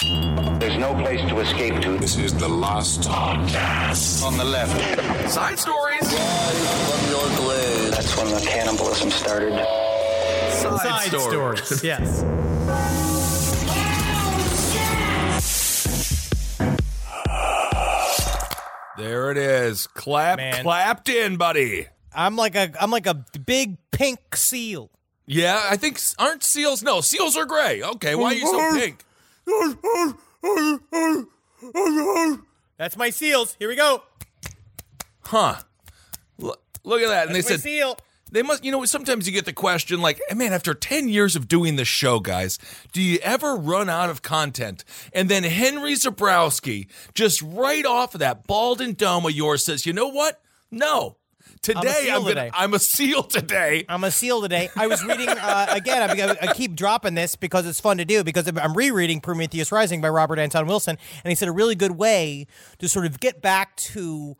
There's no place to escape to. This is the last podcast. On the left. Side stories. That's when the cannibalism started. Side, Side stories. stories. yes. There it is. Clap, Man. clapped in, buddy. I'm like a I'm like a big pink seal. Yeah, I think aren't seals? No, seals are gray. Okay, why are you so pink? That's my seals. Here we go. Huh? Look, look at that. And That's they said seal. they must. You know, sometimes you get the question like, "Hey, "Man, after ten years of doing this show, guys, do you ever run out of content?" And then Henry Zebrowski, just right off of that bald and dome of yours, says, "You know what? No." Today seal I'm, gonna, today. I'm a seal today. I'm a seal today. I was reading uh, again. I, I keep dropping this because it's fun to do. Because I'm rereading Prometheus Rising by Robert Anton Wilson, and he said a really good way to sort of get back to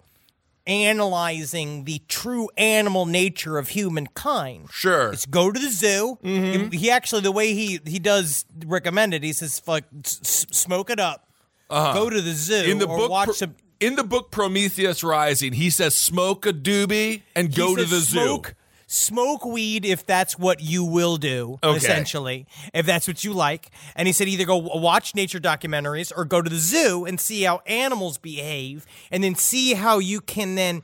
analyzing the true animal nature of humankind. Sure. is go to the zoo. Mm-hmm. He, actually the way he he does recommend it. He says, "Fuck, s- s- smoke it up. Go to the zoo Uh-huh. in the or book watch some." In the book Prometheus Rising, he says smoke a doobie and go to the smoke, zoo. Smoke weed if that's what you will do, Okay. essentially, if that's what you like. And he said either go watch nature documentaries or go to the zoo and see how animals behave, and then see how you can then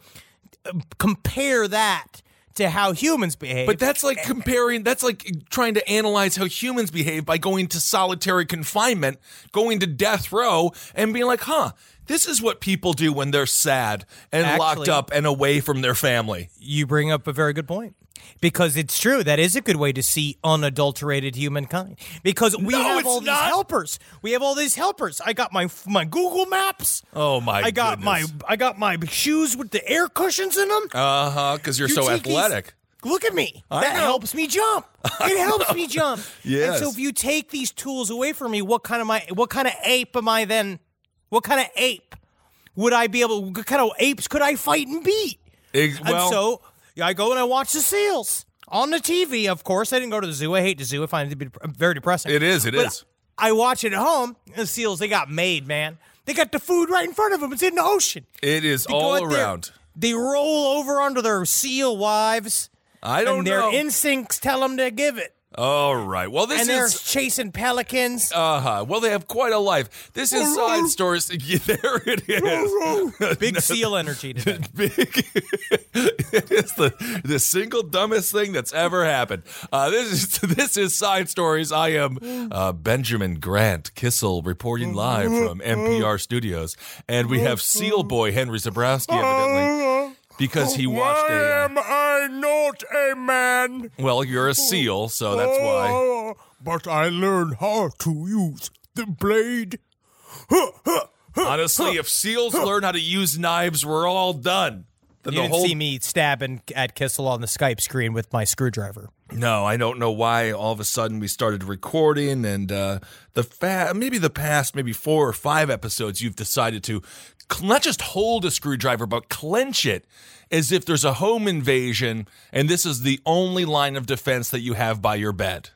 uh, compare that to how humans behave. But that's like comparing, that's like trying to analyze how humans behave by going to solitary confinement, going to death row, and being like, huh, this is what people do when they're sad and locked up and away from their family. you bring up a very good point. Because it's true, that is a good way to see unadulterated humankind. Because we No, have all these not. helpers. We have all these helpers. I got my my Google Maps. Oh, my I got goodness. my I got my shoes with the air cushions in them. Uh huh, because you're You so take these- athletic. Look at me. I that know. helps me jump. It helps me jump. Yes. And so if you take these tools away from me, what kind of my what kind of ape am I then? What kind of ape would I be able? What kind of apes could I fight and beat? Ex- And well, so yeah, I go and I watch the seals on the TV. Of course, I didn't go to the zoo. I hate the zoo. I find it to be very depressing. It is, it But is. I watch it at home. The seals they got made, man. They got the food right in front of them. It's in the ocean. it is They all out there, around. They roll over under their seal wives. I don't know. and their know. instincts tell them to give it. All right. Well, this is and they're is. chasing pelicans. Uh huh. Well, they have quite a life. This is side stories. Yeah, there it is. Big seal energy today. big. it is the the single dumbest thing that's ever happened. Uh, this is this is side stories. I am uh, Benjamin Grant Kissel reporting live from NPR studios, and we have Seal Boy Henry Zebrowski evidently because he watched a. uh, I not a man? well, you're a seal, so that's why. But I learned how to use the blade. Honestly, if seals learn how to use knives, we're all done. Then You the didn't whole see me stabbing at Kissel on the Skype screen with my screwdriver. No, I don't know why all of a sudden we started recording and uh, the fa- maybe the past maybe four or five episodes you've decided to cl- not just hold a screwdriver but clench it as if there's a home invasion and this is the only line of defense that you have by your bed.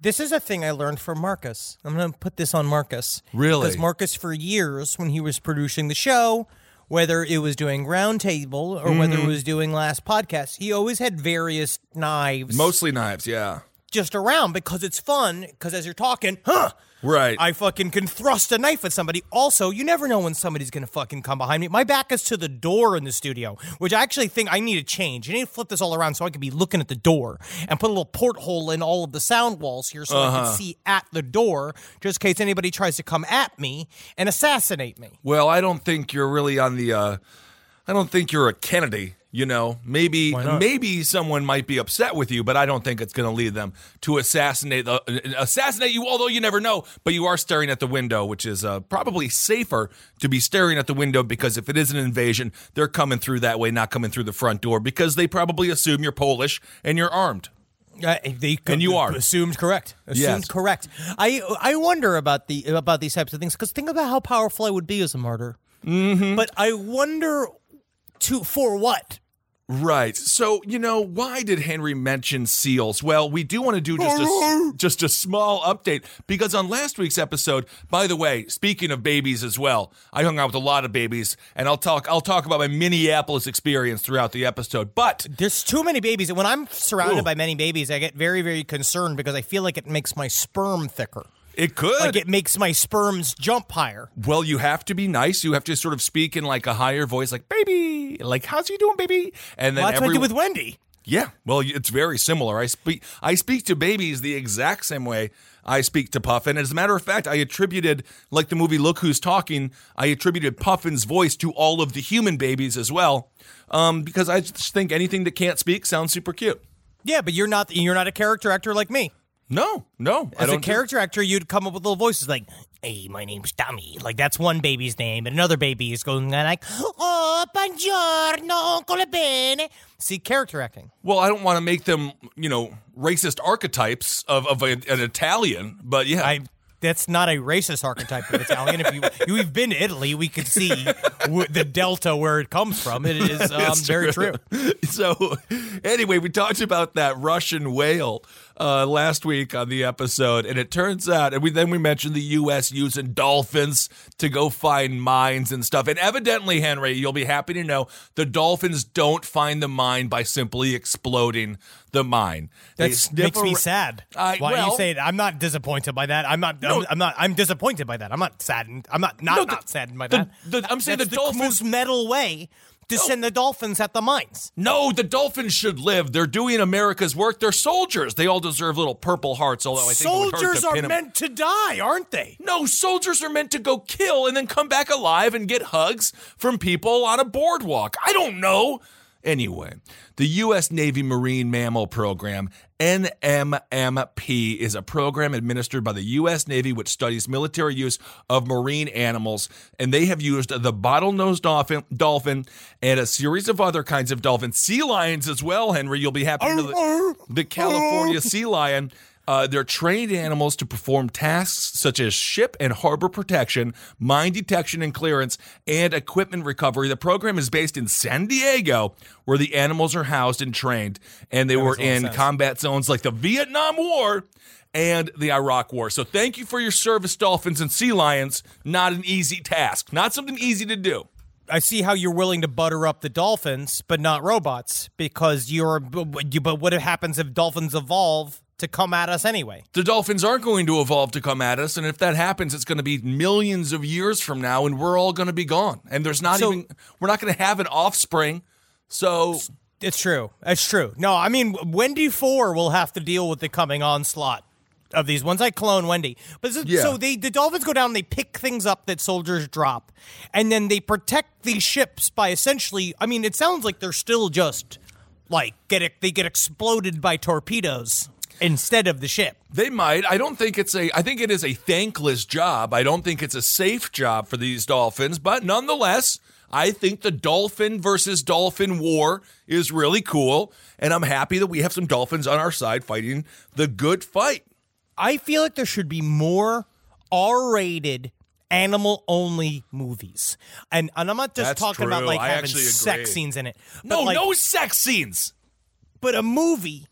This is a thing I learned from Marcus. I'm going to put this on Marcus. Really? Because Marcus, for years, when he was producing the show, whether it was doing Roundtable or whether Mm-hmm. it was doing Last Podcast, he always had various knives. Mostly knives, yeah. just around because it's fun. Because as you're talking, huh? Right. I fucking can thrust a knife at somebody. Also, you never know when somebody's gonna fucking come behind me. My back is to the door in the studio, which I actually think I need to change. You need to flip this all around so I can be looking at the door and put a little porthole in all of the sound walls here so I Uh-huh. can see at the door, just in case anybody tries to come at me and assassinate me. Well, I don't think you're really on the. Uh, I don't think you're a Kennedy. You know, maybe maybe someone might be upset with you, but I don't think it's going to lead them to assassinate the assassinate you. Although you never know, but you are staring at the window, which is uh, probably safer to be staring at the window because if it is an invasion, they're coming through that way, not coming through the front door because they probably assume you're Polish and you're armed. Uh, they And you are. assumed correct. Assumed Yes. correct. I I wonder about the about these types of things because think about how powerful I would be as a martyr. Mm-hmm. But I wonder to for what. Right. So, you know, why did Henry mention seals? Well, we do want to do just a, just a small update because on last week's episode, by the way, speaking of babies as well, I hung out with a lot of babies and I'll talk I'll talk about my Minneapolis experience throughout the episode. But There's too many babies, and when I'm surrounded Ooh. by many babies, I get very very concerned because I feel like it makes my sperm thicker. It could Like it makes my sperms jump higher. Well, you have to be nice. You have to sort of speak in like a higher voice, like "baby," like "how's you doing, baby?" And then Well, that's what I every- do with Wendy. Yeah, well, it's very similar. I speak I speak to babies the exact same way I speak to Puffin. As a matter of fact, I attributed like the movie Look Who's Talking. I attributed Puffin's voice to all of the human babies as well, um, because I just think anything that can't speak sounds super cute. Yeah, but you're not you're not a character actor like me. No, no, As a don't. do- character actor, you'd come up with little voices like, "Hey, my name's Tommy." Like that's one baby's name, and another baby is going like, "Oh, buongiorno, come bene." See, character acting. well, I don't want to make them, you know, racist archetypes of, of a, an Italian, but yeah, I. That's not a racist archetype of Italian. If you you've been to Italy, we could see w- the delta where it comes from. It is um, It's very true. so, anyway, we talked about that Russian whale uh, last week on the episode, and it turns out, and we then we mentioned the U.S. using dolphins to go find mines and stuff. And evidently, Henry, you'll be happy to know the dolphins don't find the mine by simply exploding the mine. That makes me sad. I- Why well- you saying? I'm not disappointed by that. I'm not. I'm, I'm not. I'm disappointed by that. I'm not saddened. I'm not not, No, the- not saddened by the- that. the- I'm saying That's the the dolphins- most metal way to send the dolphins at the mines. No, the dolphins should live. They're doing America's work. They're soldiers. They all deserve little purple hearts. Although I think it would hurt Soldiers are meant to die, aren't they? No, soldiers are meant to go kill and then come back alive and get hugs from people on a boardwalk. I don't know. Anyway, the U.S. Navy Marine Mammal Program, NMMP, is a program administered by the U.S. Navy which studies military use of marine animals. And they have used the bottlenose dolphin, dolphin and a series of other kinds of dolphins, sea lions as well, Henry. You'll be happy to know that oh, oh. the California oh. sea lion. Uh, they're trained animals to perform tasks such as ship and harbor protection, mine detection and clearance, and equipment recovery. The program is based in San Diego, where the animals are housed and trained. And they were lot of in sense. combat zones like the Vietnam War and the Iraq War. So thank you for your service, dolphins and sea lions. Not an easy task, not something easy to do. I see how you're willing to butter up the dolphins, but not robots, because you're. you- But what happens if dolphins evolve to come at us anyway? The dolphins aren't going to evolve to come at us, and if that happens, it's going to be millions of years from now, and we're all going to be gone. And there's not So- even we're not going to have an offspring. So It's true. It's true. No, I mean Wendy Four will have to deal with the coming onslaught of these ones. I clone Wendy, but so, Yeah. so they the dolphins go down. They pick things up that soldiers drop, and then they protect these ships by essentially. I mean, it sounds like they're still just like get it, they get exploded by torpedoes instead of the ship. they might. I don't think it's a. I think it is a thankless job. I don't think it's a safe job for these dolphins, but nonetheless. I think the dolphin versus dolphin war is really cool, and I'm happy that we have some dolphins on our side fighting the good fight. I feel like there should be more R-rated animal only movies. And and I'm not just That's talking about like I having sex scenes in it. No, like, no sex scenes. but a movie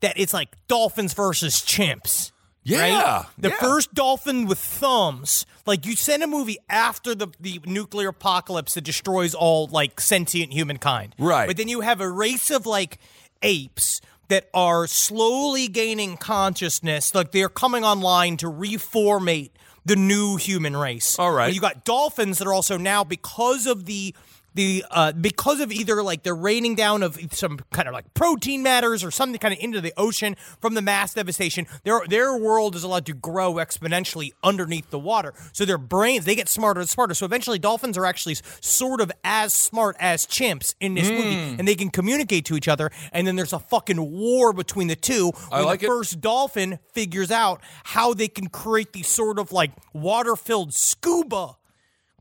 that it's like dolphins versus chimps. Yeah, Right? The yeah. first dolphin with thumbs. Like you send a movie after the, the nuclear apocalypse that destroys all like sentient humankind. Right. But then you have a race of like apes that are slowly gaining consciousness, like they're coming online to reformate the new human race. All right. And you got dolphins that are also now because of the the uh, because of either like the raining down of some kind of like protein matters or something kind of into the ocean from the mass devastation, their their world is allowed to grow exponentially underneath the water. So their brains they get smarter and smarter. So eventually, dolphins are actually sort of as smart as chimps in this movie, Hmm. and they can communicate to each other. And then there's a fucking war between the two. I where like the it. first dolphin figures out how they can create these sort of like water filled scuba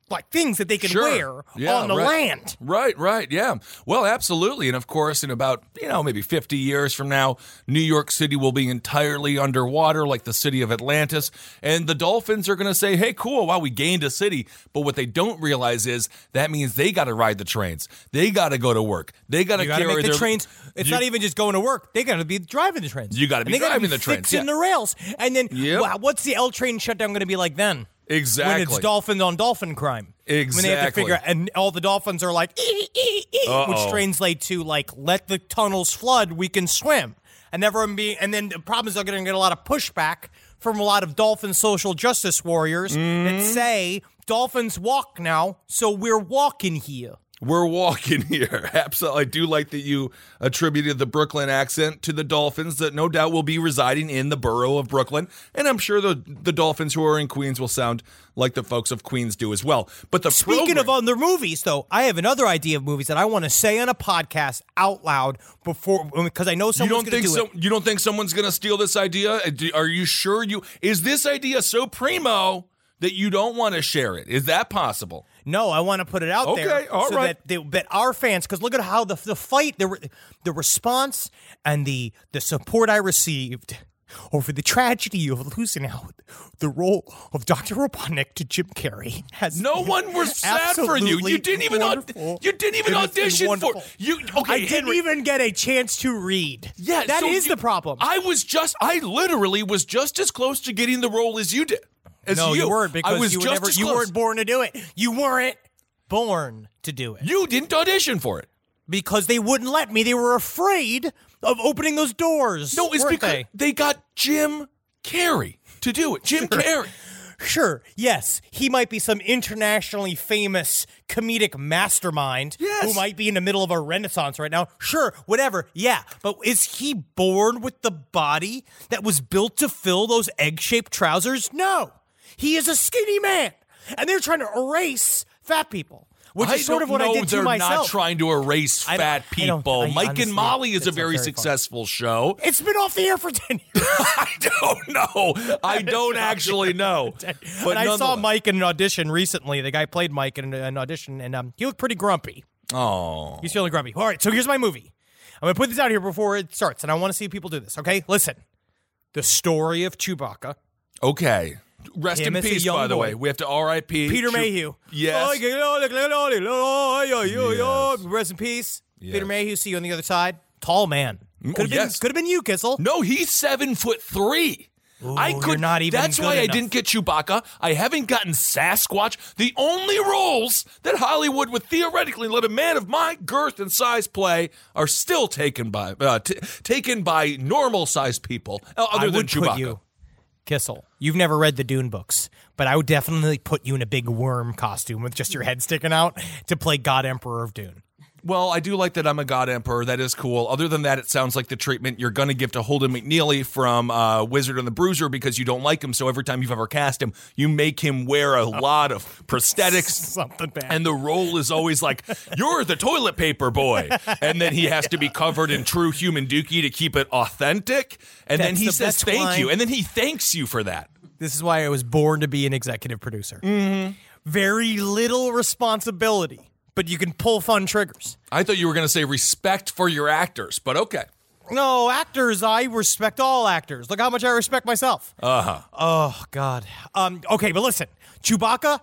like things that they can Sure. wear Yeah, on the right. land. Right, right, yeah. Well, absolutely. And of course, in about, you know, maybe 50 years from now, New York City will be entirely underwater like the city of Atlantis. And the dolphins are going to say, hey, cool, wow, we gained a city. But what they don't realize is that means they got to ride the trains. They got to go to work. They got to carry make the their trains. It's You- not even just going to work. They got to be driving the trains. You gotta be And they gotta driving the trains, Fixing yeah. the rails. And then, Yep. wow, what's the L train shutdown going to be like then? Exactly. When it's dolphin on dolphin crime. Exactly. When they have to figure out, and all the dolphins are like, "Ee, ee, ee," which Uh-oh. to like, let the tunnels flood, we can swim. And everyone be, and then the problem is they're going to get a lot of pushback from a lot of dolphin social justice warriors Mm-hmm. that say dolphins walk now, so we're walking here. We're walking here. Absolutely. I do like that you attributed the Brooklyn accent to the Dolphins that no doubt will be residing in the borough of Brooklyn. And I'm sure the, the Dolphins who are in Queens will sound like the folks of Queens do as well. But the Speaking of program- other movies, though, I have another idea of movies that I want to say on a podcast out loud before, because I know you someone's don't going to think do so, it. you don't think someone's going to steal this idea? Uh, Are you sure you is this idea so primo that you don't want to share it? Is that possible? No, I want to put it out Okay, there all so right. that they, that our fans, because look at how the the fight, the the response, and the the support I received over the tragedy of losing out the role of Dr. Robotnik to Jim Carrey has No one was sad for you. You didn't even wonderful. you didn't even It audition for you. Okay, I didn't even get a chance to read. Yeah, that is so you- the problem. I was just, I literally was just as close to getting the role as you did. As no, you, weren't because I was you, were just never, you weren't born to do it. You weren't born to do it You didn't audition for it. because they wouldn't let me. They were afraid of opening those doors. No, it's because they? they? got Jim Carrey to do it. Jim Carrey. Sure, yes, he might be some internationally famous comedic mastermind Yes. who might be in the middle of a renaissance right now. Sure, whatever. Yeah, but is he born with the body that was built to fill those egg-shaped trousers? No. He is a skinny man. And they're trying to erase fat people, which I is sort of what I did they're to myself. not trying to erase fat I people. I Mike and Molly is a very very successful show. it's been off the air for 10 years. I don't know. I don't actually know. But I saw Mike in an audition recently. The guy played Mike in an audition, and um, he looked pretty grumpy. Oh, He's feeling grumpy. All right, so here's my movie. I'm going to put this out here before it starts, and I want to see people do this, okay? Listen. The story of Chewbacca. okay. Rest Him in peace, by the way. We have to R.I.P. Peter Mayhew. Yes. Yes. Rest in peace. Peter Mayhew, see you on the other side. Tall man. Could have been, yes. could have been you, Kissel. No, he's seven foot three. I could not even That's why I didn't get Chewbacca. I haven't gotten Sasquatch. The only roles that Hollywood would theoretically let a man of my girth and size play are still taken by uh, t- taken by normal sized people, uh, other I than Chewbacca. Kissel. You've never read the Dune books, but I would definitely put you in a big worm costume with just your head sticking out to play God Emperor of Dune. Well, I do like that I'm a God Emperor. That is cool. Other than that, it sounds like the treatment you're going to give to Holden McNeely from uh, Wizard and the Bruiser because you don't like him. So every time you've ever cast him, you make him wear a lot of prosthetics. Something bad. And the role is always like, you're the toilet paper boy. And then he has to be covered in true human dookie to keep it authentic. And then he the- says, thank why- you. And then he thanks you for that. This is why I was born to be an executive producer. Mm-hmm. Very little responsibility, but you can pull fun triggers. I thought you were going to say respect for your actors, but okay. No, actors, I respect all actors. Look how much I respect myself. Uh huh. Oh, God. Um, okay, but listen Chewbacca,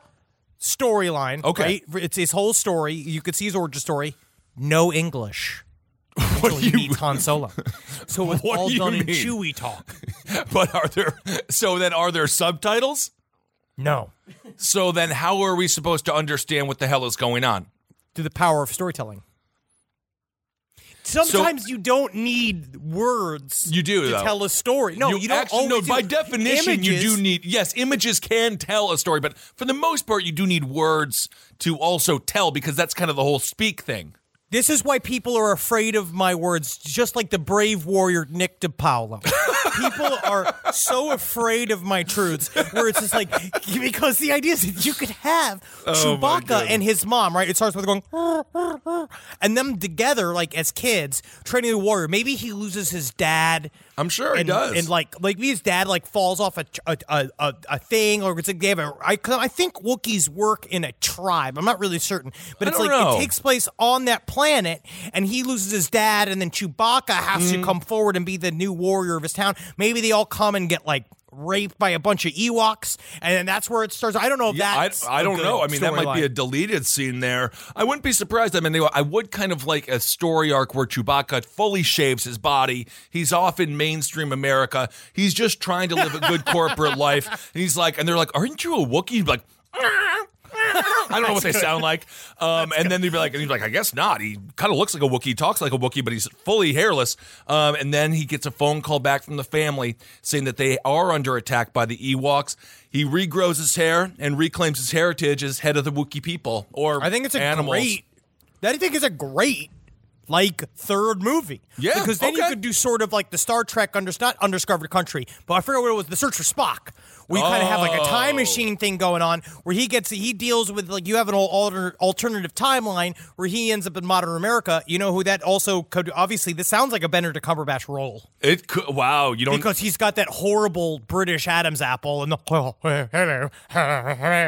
storyline. Okay. Right? It's his whole story. You could see his origin story. No English. Until he meets Han Solo. So it's What all do you done in mean? Chewie talk. But are there, so then are there subtitles? No. So then, how are we supposed to understand what the hell is going on? To the power of storytelling. Sometimes you don't need words. You do, to though. tell a story. No, you, don't. actually no. always By do. definition, you do need yes. Images can tell a story, but for the most part, you do need words to also tell because that's kind of the whole speak thing. This is why people are afraid of my words, just like the brave warrior Nick DiPaolo. people are so afraid of my truths, where it's just like because the idea is that you could have Oh, Chewbacca and his mom, right? It starts with going and them together, like as kids, training the warrior. Maybe he loses his dad. I'm sure he and, does. And like, like his dad like falls off a a, a, a, thing, or it's like they have a. I, I think Wookiees work in a tribe. I'm not really certain, but it's like know. it takes place on that planet, and he loses his dad, and then Chewbacca has Mm-hmm. to come forward and be the new warrior of his town. Maybe they all come and get like raped by a bunch of Ewoks, and then that's where it starts. I don't know if Yeah, that's. I, don't know. I mean, that might be a deleted scene there. I wouldn't be surprised. I mean, they, I would kind of like a story arc where Chewbacca fully shaves his body. He's off in mainstream America. He's just trying to live a good corporate life. And he's like, and they're like, "Aren't you a Wookiee?" Like. Ah. I don't know what they sound like. Um, and then they'd be like, and he's like, I guess not. He kind of looks like a Wookiee, talks like a Wookiee, but he's fully hairless. Um, and then he gets a phone call back from the family saying that they are under attack by the Ewoks. He regrows his hair and reclaims his heritage as head of the Wookiee people. Or I think it's a animals. great. That I think is a great like third movie. Yeah, because then you could do sort of like the Star Trek under not undiscovered country, but I forget what it was. The Search for Spock. We kind of have like a time Oh. machine thing going on where he gets he deals with like you have an alter, alternative timeline where he ends up in modern America. You know who that also could obviously this sounds like a Benedict Cumberbatch role It could, wow, you don't. because he's got that horrible British Adam's apple and the hello, hello,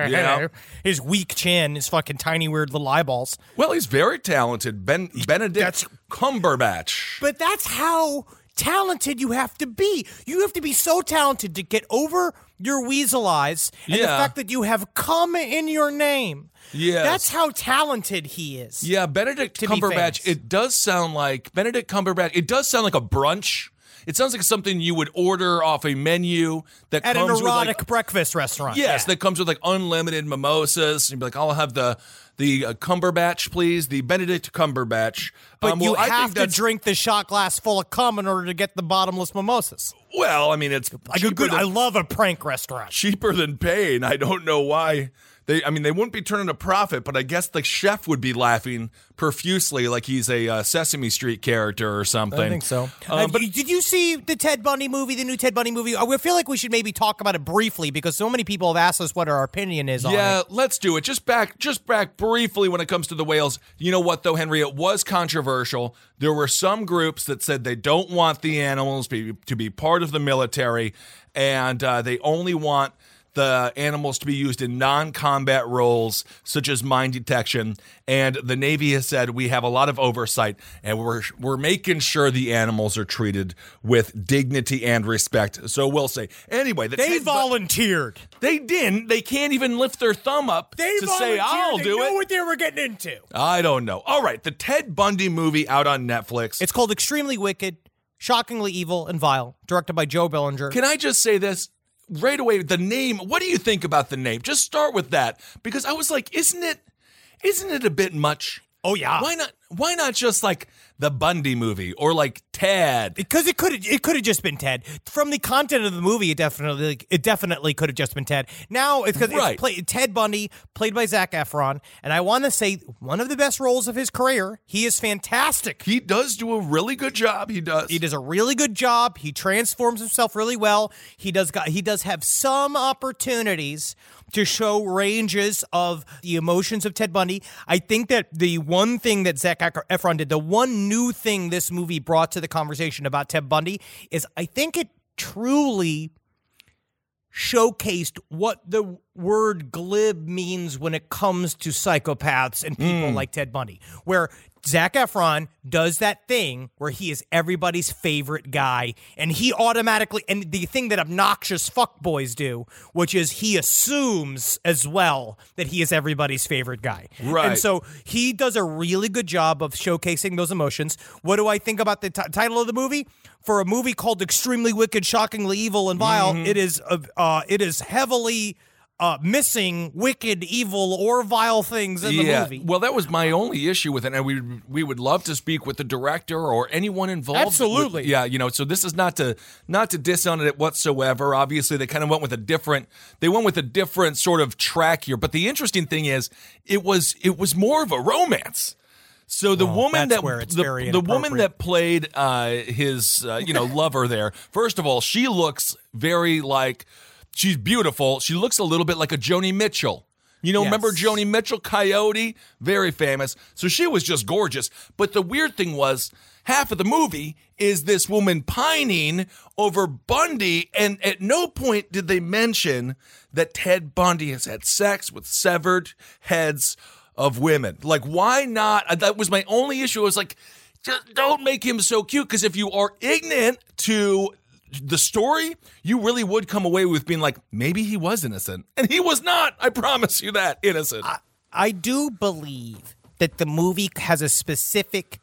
Yeah. his weak chin, his fucking tiny weird little eyeballs. well, he's very talented. Ben Benedict That's- Cumberbatch. But that's how talented you have to be. You have to be so talented to get over your weasel eyes and the fact that you have come in your name. Yes. That's how talented he is. Yeah, Benedict Cumberbatch. It does sound like Benedict Cumberbatch. It does sound like a brunch. It sounds like something you would order off a menu that At an comes erotic with like breakfast restaurant. yes, Yeah. that comes with like unlimited mimosas. You'd be like, I'll have the the uh, Cumberbatch, please, the Benedict Cumberbatch. But Um, you well, I have to drink the shot glass full of cum in order to get the bottomless mimosas. Well, I mean, it's Like a good, than- I love a prank restaurant. cheaper than paying. I don't know why. They, I mean, they wouldn't be turning a profit, but I guess the chef would be laughing profusely like he's a uh, Sesame Street character or something. I think so. Uh, Uh, but did you see the Ted Bundy movie, the new Ted Bundy movie? I feel like we should maybe talk about it briefly because so many people have asked us what our opinion is on it. yeah, let's do it. Just back, just back briefly when it comes to the whales. You know what, though, Henry? It was controversial. There were some groups that said they don't want the animals be, to be part of the military, and uh, they only want the animals to be used in non-combat roles such as mine detection and the navy has said we have a lot of oversight and we're we're making sure the animals are treated with dignity and respect so we'll say anyway the They Ted Bu- volunteered. they didn't. They can't even lift their thumb up They to say, volunteered. I'll they do know it. what they were getting into. I don't know. All right. The Ted Bundy movie out on Netflix. It's called Extremely Wicked, Shockingly Evil, and Vile, directed by Joe Berlinger. Can I just say this? Right away, the name. What do you think about the name? Just start with that because I was like, isn't it, isn't it a bit much? Oh, yeah. Why not? Why not just like the Bundy movie or like Ted? because it could it could have just been Ted. From the content of the movie, it definitely it definitely could have just been Ted. Now it's because Right. it's play, Ted Bundy, played by Zac Efron, and I want to say one of the best roles of his career. He is fantastic. He does do a really good job. He does. He does a really good job. He transforms himself really well. He does got, he does have some opportunities to show ranges of the emotions of Ted Bundy. I think that the one thing that Zac Efron did, the one new thing this movie brought to the conversation about Ted Bundy is I think it truly showcased what the word glib means when it comes to psychopaths and people hmm. like Ted Bundy, where Zac Efron does that thing where he is everybody's favorite guy, and he automatically and the thing that obnoxious fuckboys do, which is he assumes as well that he is everybody's favorite guy. Right. And so he does a really good job of showcasing those emotions. What do I think about the t- title of the movie? For a movie called Extremely Wicked, Shockingly Evil, and Vile, Mm-hmm. it is uh, uh, it is heavily uh, missing wicked, evil, or vile things in the movie. Well, that was my only issue with it, and we we would love to speak with the director or anyone involved. with- Absolutely. yeah. You know, so this is not to not to diss on it whatsoever. Obviously, they kind of went with a different they went with a different sort of track here. But the interesting thing is, it was it was more of a romance. So the Well, woman that's that the, the woman that played uh, his uh, you know lover there. First of all, she looks very like she's beautiful. She looks a little bit like a Joni Mitchell. You know, remember Joni Mitchell, Coyote, very famous. So she was just gorgeous. But the weird thing was, half of the movie is this woman pining over Bundy, and at no point did they mention that Ted Bundy has had sex with severed heads of women. Like, why not? That was my only issue. I was like, just don't make him so cute because if you are ignorant to the story, you really would come away with being like, maybe he was innocent. And he was not. I promise you that. Innocent. I do believe that the movie has a specific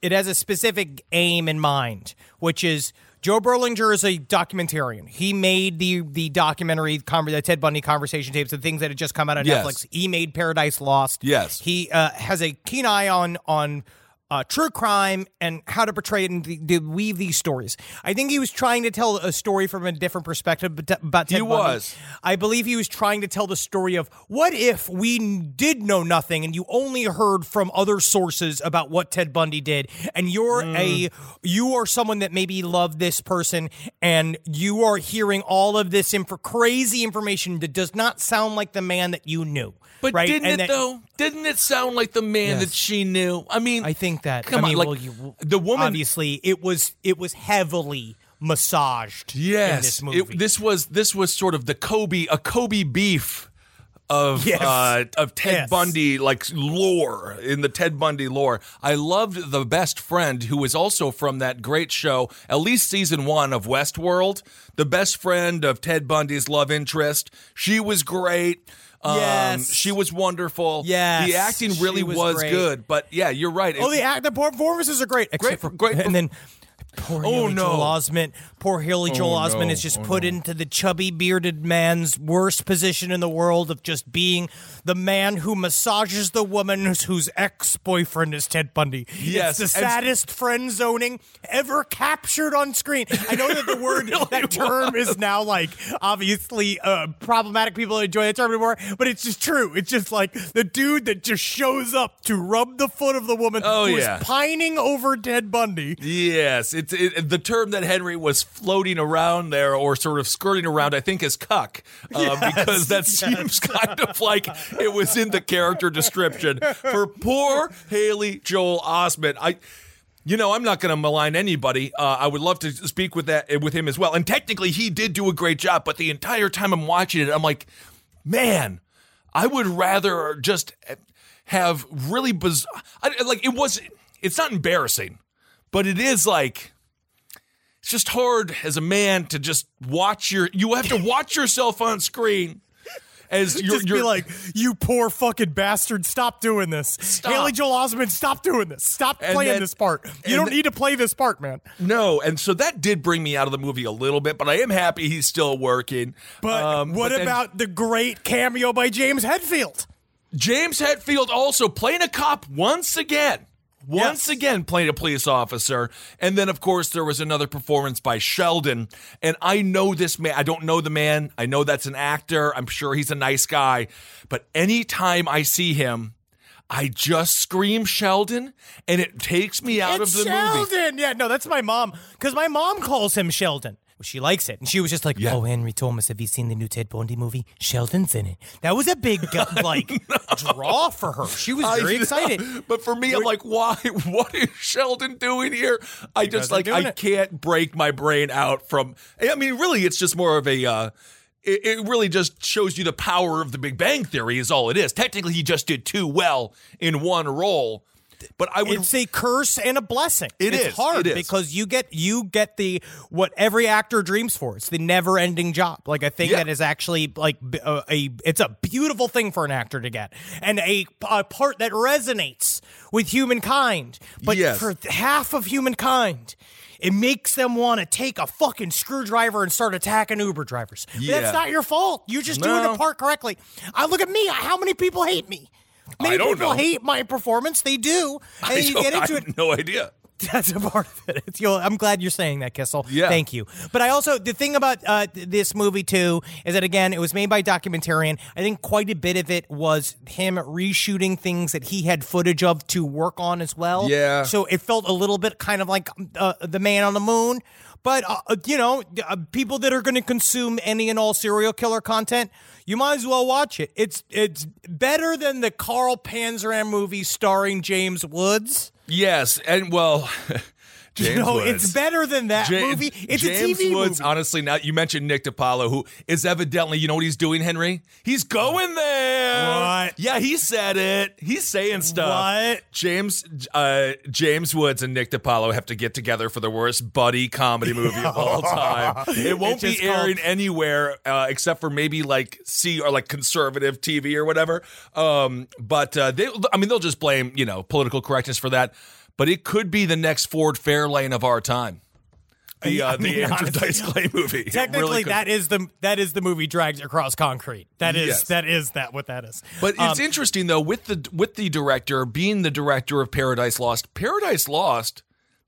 it has a specific aim in mind, which is Joe Berlinger is a documentarian. He made the the documentary, the Ted Bundy conversation tapes, the things that had just come out on Yes. Netflix. He made Paradise Lost. Yes. he uh, has a keen eye on on. Uh, true crime and how to portray it and to, to weave these stories. I think he was trying to tell a story from a different perspective but- about Ted He Bundy. was. I believe he was trying to tell the story of what if we n- did know nothing and you only heard from other sources about what Ted Bundy did and you're a you are someone that maybe loved this person and you are hearing all of this info crazy information that does not sound like the man that you knew. but right? didn't And it that- though? Didn't it sound like the man Yes. that she knew? I mean, I think that Come I mean, on, like well, you, the woman. obviously it was it was heavily massaged in Yes, this it- this was this was sort of the Kobe a Kobe beef of Yes. uh, of Ted Yes. Bundy like lore in the Ted Bundy lore. I loved the best friend who was also from that great show, at least season one of Westworld. The best friend of Ted Bundy's love interest. She was great. Um, Yes. she was wonderful. Yes, the acting she really was was, good. But yeah, you're right. Oh, It- the act, the performances are great. Except for, great And then poor Oh, Haley no. Joel Osment. Poor Haley Joel Oh, Osment no. is just Oh, put no. into the chubby bearded man's worst position in the world of just being the man who massages the woman whose, ex boyfriend is Ted Bundy. Yes, it's the saddest friend zoning ever captured on screen. I know that the word that term is now like obviously uh, problematic. People enjoy that term anymore, but it's just true. It's just like the dude that just shows up to rub the foot of the woman Oh, who is yeah. pining over Ted Bundy. Yes, it's it, the term that Henry was floating around there, or sort of skirting around. I think is "cuck," uh, because that seems kind of like it was in the character description for poor Haley Joel Osment. I. You know, I'm not going to malign anybody. Uh, I would love to speak with that with him as well. And technically, he did do a great job. But the entire time I'm watching it, I'm like, man, I would rather just have really bizarre. I, like it was. It's not embarrassing, but it is like it's just hard as a man to just watch your. You have to watch yourself on screen as you're. Just you're be like, you poor fucking bastard, stop doing this. Stop. Haley Joel Osment, stop doing this. Stop And playing then- this part. You don't then- need to play this part, man. no, and so that did bring me out of the movie a little bit, but I am happy he's still working. But Um, what but then about the great cameo by James Hetfield? James Hetfield also playing a cop once again? Once Yes. again, playing a police officer. And then, of course, there was another performance by Sheldon. And I know this man. I don't know the man. I know that's an actor. I'm sure he's a nice guy. But anytime I see him, I just scream Sheldon, and it takes me out it's of the movie. Sheldon. Yeah, no, that's my mom. Because my mom calls him Sheldon. She likes it, and she was just like, Yeah. "Oh, Henry Thomas, have you seen the new Ted Bundy movie? Sheldon's in it." That was a big uh, like draw for her. She was I very know. excited. But for me, I'm like, why? What is Sheldon doing here? I just like doing I it. can't break my brain out from. I mean, really, it's just more of a. Uh, it, it really just shows you the power of the Big Bang Theory is all it is. Technically, he just did too well in one role. But I would. It's a curse and a blessing. It it's is, hard it is. because you get you get the what every actor dreams for. It's the never-ending job. Like a thing Yeah. that is actually like a, uh, a it's a beautiful thing for an actor to get, and a, a part that resonates with humankind. But Yes. for half of humankind, it makes them want to take a fucking screwdriver and start attacking Uber drivers. Yeah. That's not your fault. You're just doing No. the part correctly. I look at me. How many people hate me? Many I don't people know. hate my performance. They do, and I you get I into have it. no idea. That's a part of it. It's, you I'm glad you're saying that, Kissel. Yeah. Thank you. But I also the thing about uh, this movie too is that again it was made by a documentarian. I think quite a bit of it was him reshooting things that he had footage of to work on as well. Yeah. So it felt a little bit kind of like uh, the Man on the Moon. But uh, uh, you know, uh, people that are going to consume any and all serial killer content, you might as well watch it. It's it's better than the Carl Panzram movie starring James Woods. Yes, and well, James no, Woods. it's better than that movie. It's James a TV Woods, movie. honestly, now you mentioned Nick DiPaolo, who is evidently, you know what he's doing, Henry? He's going there. What? Yeah, he said it. He's saying stuff. What? James uh, James Woods and Nick DiPaolo have to get together for the worst buddy comedy movie of all time. It won't be just called- airing anywhere uh, except for maybe like C or like conservative TV or whatever. Um, but uh, they, I mean, they'll just blame you know political correctness for that. But it could be the next Ford Fairlane of our time. The uh, I the mean, Andrew honestly, Dice Clay movie. Technically, really that is the that is the movie drags across concrete. That is Yes. that is that what that is. But it's Um, interesting though with the with the director being the director of Paradise Lost. Paradise Lost,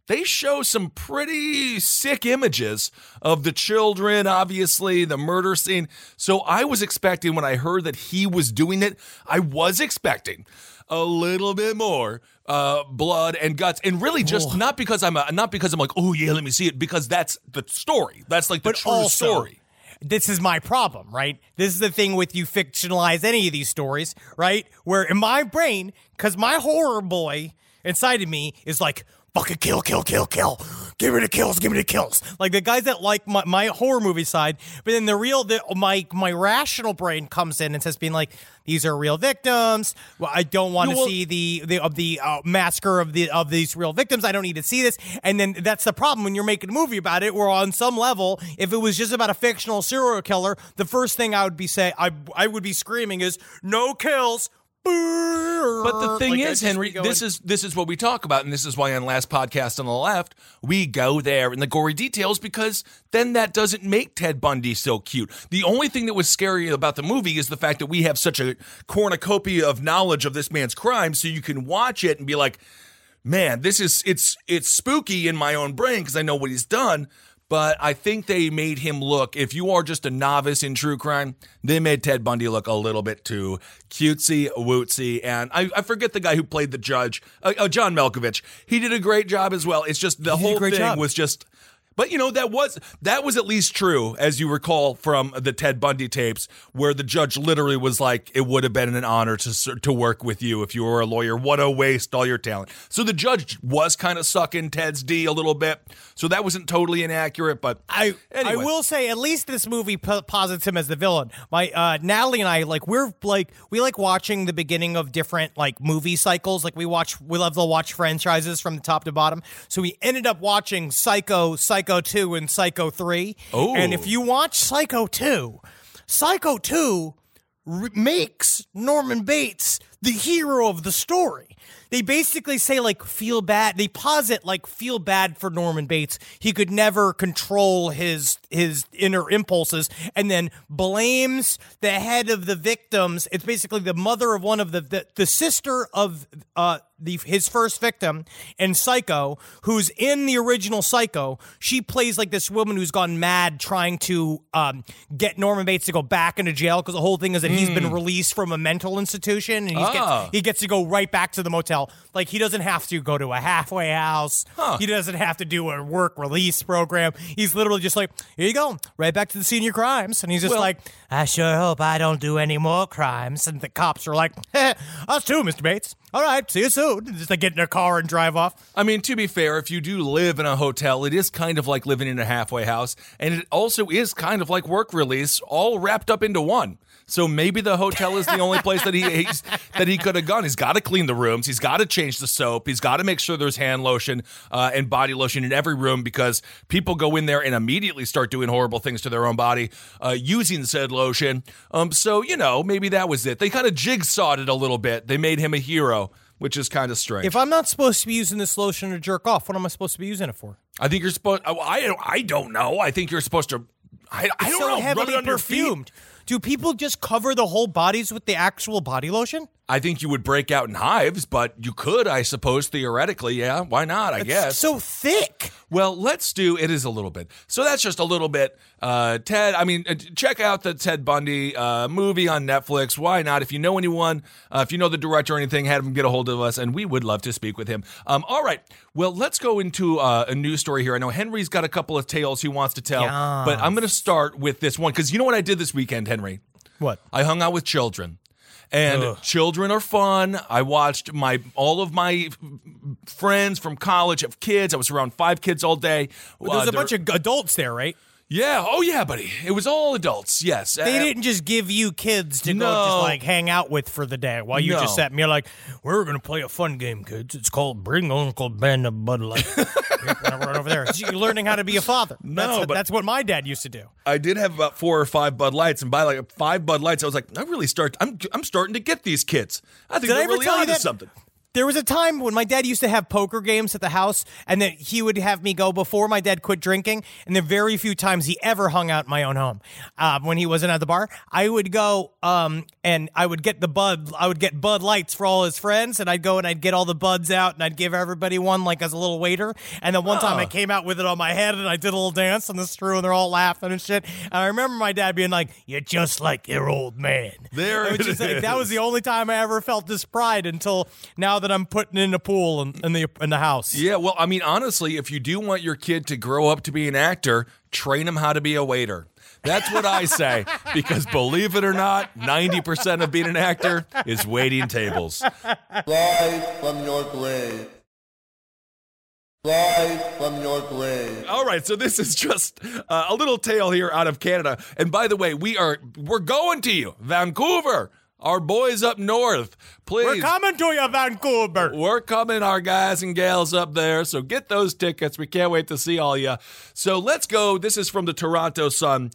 they show some pretty sick images of the children, obviously the murder scene. So I was expecting when I heard that he was doing it, I was expecting a little bit more uh, blood and guts, and really just not because I'm a, not because I'm like, oh yeah, let me see it, because that's the story. That's like the but true also, story. This is my problem, right? This is the thing with you fictionalize any of these stories, right? Where in my brain, because my horror boy inside of me is like, fucking kill, kill, kill, kill. Give me the kills, give me the kills. Like the guys that like my, my horror movie side, but then the real, the, my my rational brain comes in and says, being like, these are real victims. Well, I don't want to Well- see the the of the uh, massacre of the of these real victims. I don't need to see this. And then that's the problem when you're making a movie about it. Where on some level, if it was just about a fictional serial killer, the first thing I would be say I I would be screaming is no kills. But the thing Like, is, Henry, this is this is what we talk about, and this is why on last podcast on the left we go there in the gory details because then that doesn't make Ted Bundy so cute. The only thing that was scary about the movie is the fact that we have such a cornucopia of knowledge of this man's crime, so you can watch it and be like, man, this is it's it's spooky in my own brain because I know what he's done. But I think they made him look. If you are just a novice in true crime, they made Ted Bundy look a little bit too cutesy, wootsy, and I, I forget the guy who played the judge, uh, uh, John Malkovich. He did a great job as well. It's just the He whole thing job. was just. But you know that was that was at least true, as you recall from the Ted Bundy tapes, where the judge literally was like, "It would have been an honor to to work with you if you were a lawyer. What a waste, all your talent." So the judge was kind of sucking Ted's D a little bit, so that wasn't totally inaccurate. But I anyway. I will say at least this movie po- posits him as the villain. My uh, Natalie and I like we're like we like watching the beginning of different like movie cycles. Like we watch we love to watch franchises from the top to bottom. So we ended up watching Psycho, Psycho Two, and Psycho Three. Oh. and if you watch Psycho Two, Psycho Two re- makes Norman Bates the hero of the story. They basically say like feel bad. They posit like feel bad for Norman Bates. He could never control his his inner impulses, and then blames the head of the victims. It's basically the mother of one of the the, the sister of uh the his first victim in Psycho, who's in the original Psycho. She plays like this woman who's gone mad trying to um get Norman Bates to go back into jail because the whole thing is that he's been released from a mental institution and he's Hmm. Ah. gets, he gets to go right back to the motel. Like he doesn't have to go to a halfway house. He doesn't have to do a work release program. He's literally just like, here you go, right back to the senior crimes. And he's just Well- like, I sure hope I don't do any more crimes. And the cops are like, eh, us too, Mr. Bates. All right, see you soon. Just like get in their car and drive off. I mean, to be fair, if you do live in a hotel, it is kind of like living in a halfway house, and it also is kind of like work release, all wrapped up into one. So maybe the hotel is the only place that he he's, that he could have gone. He's got to clean the rooms. He's got to change the soap. He's got to make sure there's hand lotion uh, and body lotion in every room because people go in there and immediately start doing horrible things to their own body uh, using said lotion. Um, so you know maybe that was it. They kind of jigsawed it a little bit. They made him a hero. which is kind of strange. If I'm not supposed to be using this lotion to jerk off, what am I supposed to be using it for? I think you're supposed. I I, don't know. I think you're supposed to. I, I don't so know. Heavily it on your feet. perfumed. Do people just cover the whole bodies with the actual body lotion? I think you would break out in hives, but you could, I suppose, theoretically. Yeah, why not? I guess. So thick. Well, let's do it is a little bit. So that's just a little bit. Uh, Ted, I mean, uh, check out the Ted Bundy uh, movie on Netflix. Why not? If you know anyone, uh, if you know the director or anything, have him get a hold of us, and we would love to speak with him. Um, all right. Well, let's go into uh, a news story here. I know Henry's got a couple of tales he wants to tell, but I'm going to start with this one because you know what I did this weekend, Henry? What? I hung out with children. And children are fun. I watched my all of my friends from college have kids. I was around five kids all day. Well, there's Uh, a bunch of adults there, right? Yeah. Oh yeah, buddy. It was all adults. Yes. They Uh, didn't just give you kids to go just like hang out with for the day while you No. just sat and you're like, we're going to play a fun game, kids. It's called Bring Uncle Ben a Bud Light. right over there. You're learning how to be a father. No, that's, but- that's what my dad used to do. I did have about four or five Bud Lights, and by like five Bud Lights, I was like, I really start. I'm I'm starting to get these kids. I think Did I they're ever really tell you onto something. There was a time when my dad used to have poker games at the house, and that he would have me go before my dad quit drinking. And the very few times he ever hung out in my own home, uh, when he wasn't at the bar, I would go um, and I would get the bud. I would get Bud Lights for all his friends, and I'd go and I'd get all the buds out, and I'd give everybody one like as a little waiter. And then one time I came out with it on my head, and I did a little dance on the screw, and they're all laughing and shit. And I remember my dad being like, "You're just like your old man." There It just like, that was the only time I ever felt this pride until now that I'm putting in the pool in, in the in the house. Yeah, well, I mean, honestly, if you do want your kid to grow up to be an actor, train him how to be a waiter. That's what I say. Because believe it or not, 90% of being an actor is waiting tables. Rise from your grave. Rise from your grave. All right, so this is just uh, a little tale here out of Canada. And by the way, we are we're going to you, Vancouver. Our boys up north, please. We're coming to you, Vancouver. We're coming, our guys and gals up there. So get those tickets. We can't wait to see all you. So let's go. This is from the Toronto Sun.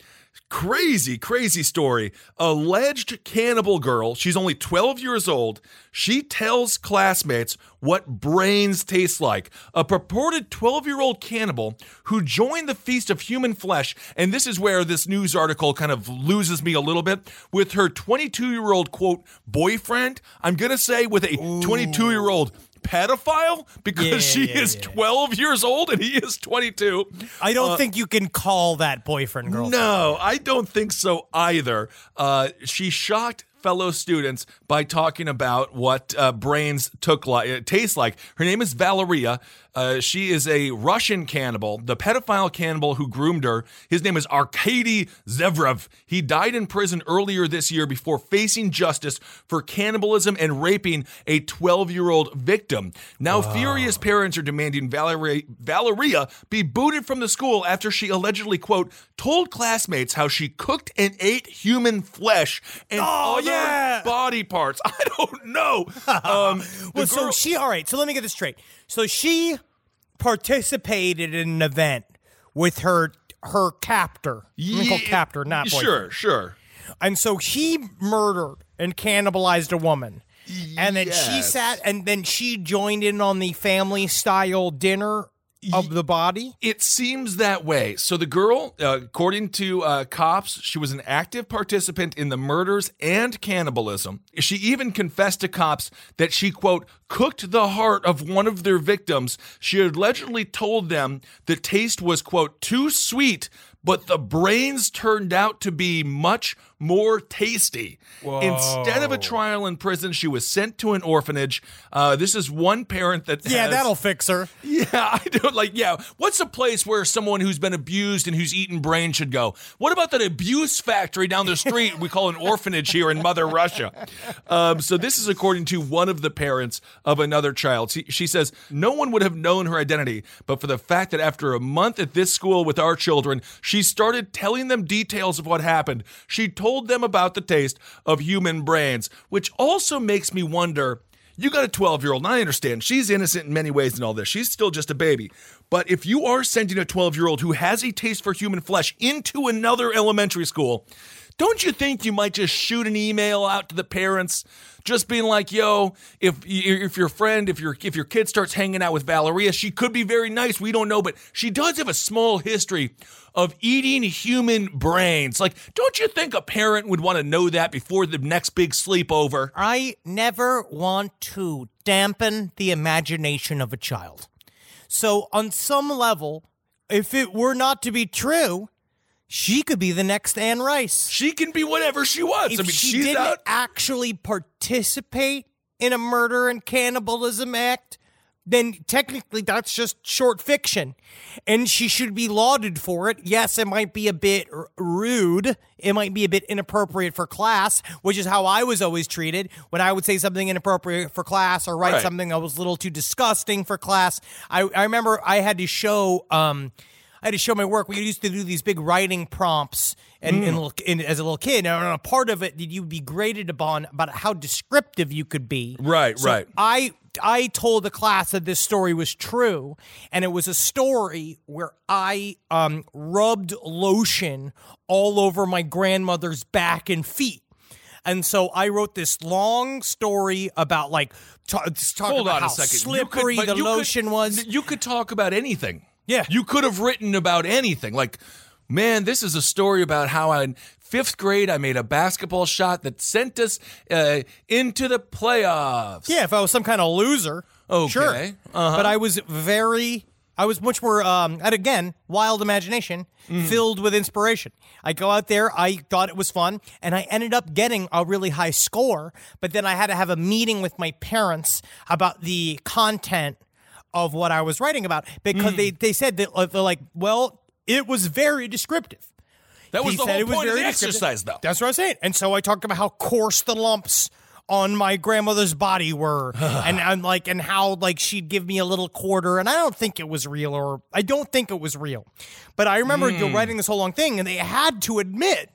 Crazy, crazy story. Alleged cannibal girl. She's only 12 years old. She tells classmates what brains taste like. A purported 12 year old cannibal who joined the Feast of Human Flesh. And this is where this news article kind of loses me a little bit. With her 22 year old, quote, boyfriend. I'm going to say with a 22 year old pedophile because Yeah, she yeah, is yeah. 12 years old and he is 22. I don't think you can call that boyfriend girl. No, I don't think so either. Uh, she shocked fellow students by talking about what uh, brains took like uh, taste like. Her name is Valeria. Uh, she is a Russian cannibal, the pedophile cannibal who groomed her. His name is Arkady Zverev. He died in prison earlier this year before facing justice for cannibalism and raping a 12 year old victim. Now, furious parents are demanding Valeria, Valeria be booted from the school after she allegedly, quote, told classmates how she cooked and ate human flesh and Oh, other yeah. body parts. I don't know. Um, Well, so she, all right, so let me get this straight. So she participated in an event with her her captor. Me call captor, not boyfriend. Sure, sure. And so he murdered and cannibalized a woman. And then she sat and then she joined in on the family style dinner of the body. It seems that way. So the girl, uh, according to uh, cops, she was an active participant in the murders and cannibalism. She even confessed to cops that she, quote, cooked the heart of one of their victims. She allegedly told them the taste was, quote, too sweet, but the brains turned out to be much more tasty. Instead of a trial in prison, she was sent to an orphanage. Uh, this is one parent that Yeah, has- that'll fix her. yeah, I don't like. Yeah, what's a place where someone who's been abused and who's eaten brain should go? What about that abuse factory down the street we call an orphanage here in Mother Russia? Um, so this is according to one of the parents of another child. She, she says no one would have known her identity, but for the fact that after a month at this school with our children, she started telling them details of what happened. She told them about the taste of human brains, which also makes me wonder. You got a 12 year old, and I understand she's innocent in many ways in all this. She's still just a baby. But if you are sending a 12 year old who has a taste for human flesh into another elementary school, don't you think you might just shoot an email out to the parents, just being like, "Yo, if if your friend, if your if your kid starts hanging out with Valeria, she could be very nice. We don't know, but she does have a small history of eating human brains. Like, don't you think a parent would want to know that before the next big sleepover?" I never want to dampen the imagination of a child. So, on some level, if it were not to be true, she could be the next Anne Rice. She can be whatever she wants. If I mean, she didn't out. actually participate in a murder and cannibalism act, then technically that's just short fiction. And she should be lauded for it. Yes, it might be a bit r- rude. It might be a bit inappropriate for class, which is how I was always treated. When I would say something inappropriate for class or write Right. something that was a little too disgusting for class, I, I remember I had to show. Um, I had to show my work. We used to do these big writing prompts, and, Mm. and, little- and as a little kid, and a part of it, that you'd be graded upon about how descriptive you could be. Right, So right. I I told the class that this story was true, and it was a story where I um, rubbed lotion all over my grandmother's back and feet. And so I wrote this long story about like ta- just talking Hold about on how a second. You could- slippery the you could- lotion was. You could talk about anything. Yeah. You could have written about anything. Like, man, this is a story about how in fifth grade I made a basketball shot that sent us uh, into the playoffs. Yeah, if I was some kind of loser, Okay, sure. uh-huh. But I was very, I was much more, um, and again, wild imagination Mm. filled with inspiration. I go out there, I thought it was fun, and I ended up getting a really high score. But then I had to have a meeting with my parents about the content of what I was writing about because Mm. they they said that uh, they're like, well, it was very descriptive. That was He the said whole it was point of very the descriptive. exercise, though. That's what I was saying. And so I talked about how coarse the lumps on my grandmother's body were, and and like and how like she'd give me a little quarter, and I don't think it was real, or I don't think it was real. But I remember Hmm. writing this whole long thing, and they had to admit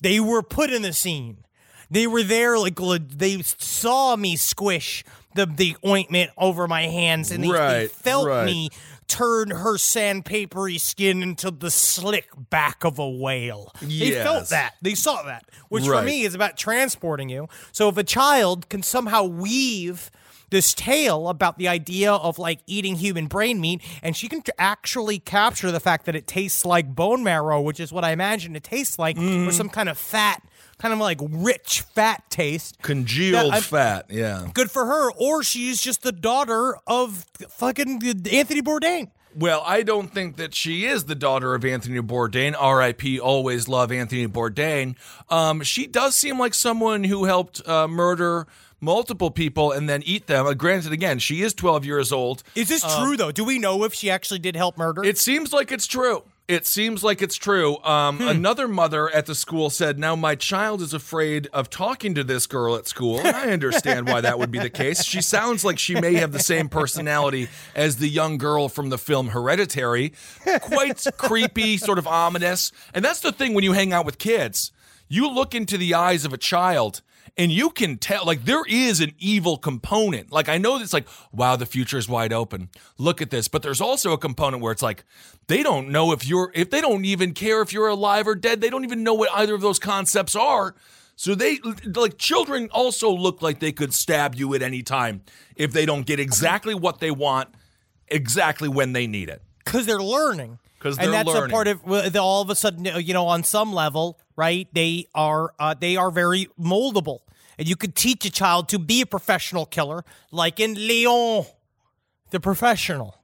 they were put in the scene. They were there, like they saw me squish the the ointment over my hands, and they, they felt right. me turn her sandpapery skin into the slick back of a whale. They felt that. They saw that, which Right. for me is about transporting you. So if a child can somehow weave this tale about the idea of like eating human brain meat, and she can t- actually capture the fact that it tastes like bone marrow, which is what I imagine it tastes like, Mm-hmm. or some kind of fat, kind of like rich fat taste. Congealed fat. Yeah. Good for her, or she's just the daughter of fucking Anthony Bourdain. Well, I don't think that she is the daughter of Anthony Bourdain. R.I.P. Always love Anthony Bourdain. Um, she does seem like someone who helped uh, murder multiple people and then eat them. Uh, granted, again, she is 12 years old. Is this true though? Do we know if she actually did help murder? It seems like it's true. It seems like it's true. Um, Hmm. Another mother at the school said, Now my child is afraid of talking to this girl at school. And I understand why that would be the case. She sounds like she may have the same personality as the young girl from the film Hereditary. Quite creepy, sort of ominous. And that's the thing when you hang out with kids. You look into the eyes of a child and you can tell like there is an evil component. Like i know it's like wow the future is wide open. Look at this. But there's also a component where it's like they don't know if you're if they don't even care if you're alive or dead. They don't even know what either of those concepts are. So they like children also look like they could stab you at any time if they don't get exactly what they want exactly when they need it. Because they're learning. 'Cause and that's learning. a part of well, all of a sudden, you know, on some level, right? They are uh, they are very moldable, and you could teach a child to be a professional killer, like in Leon, the professional.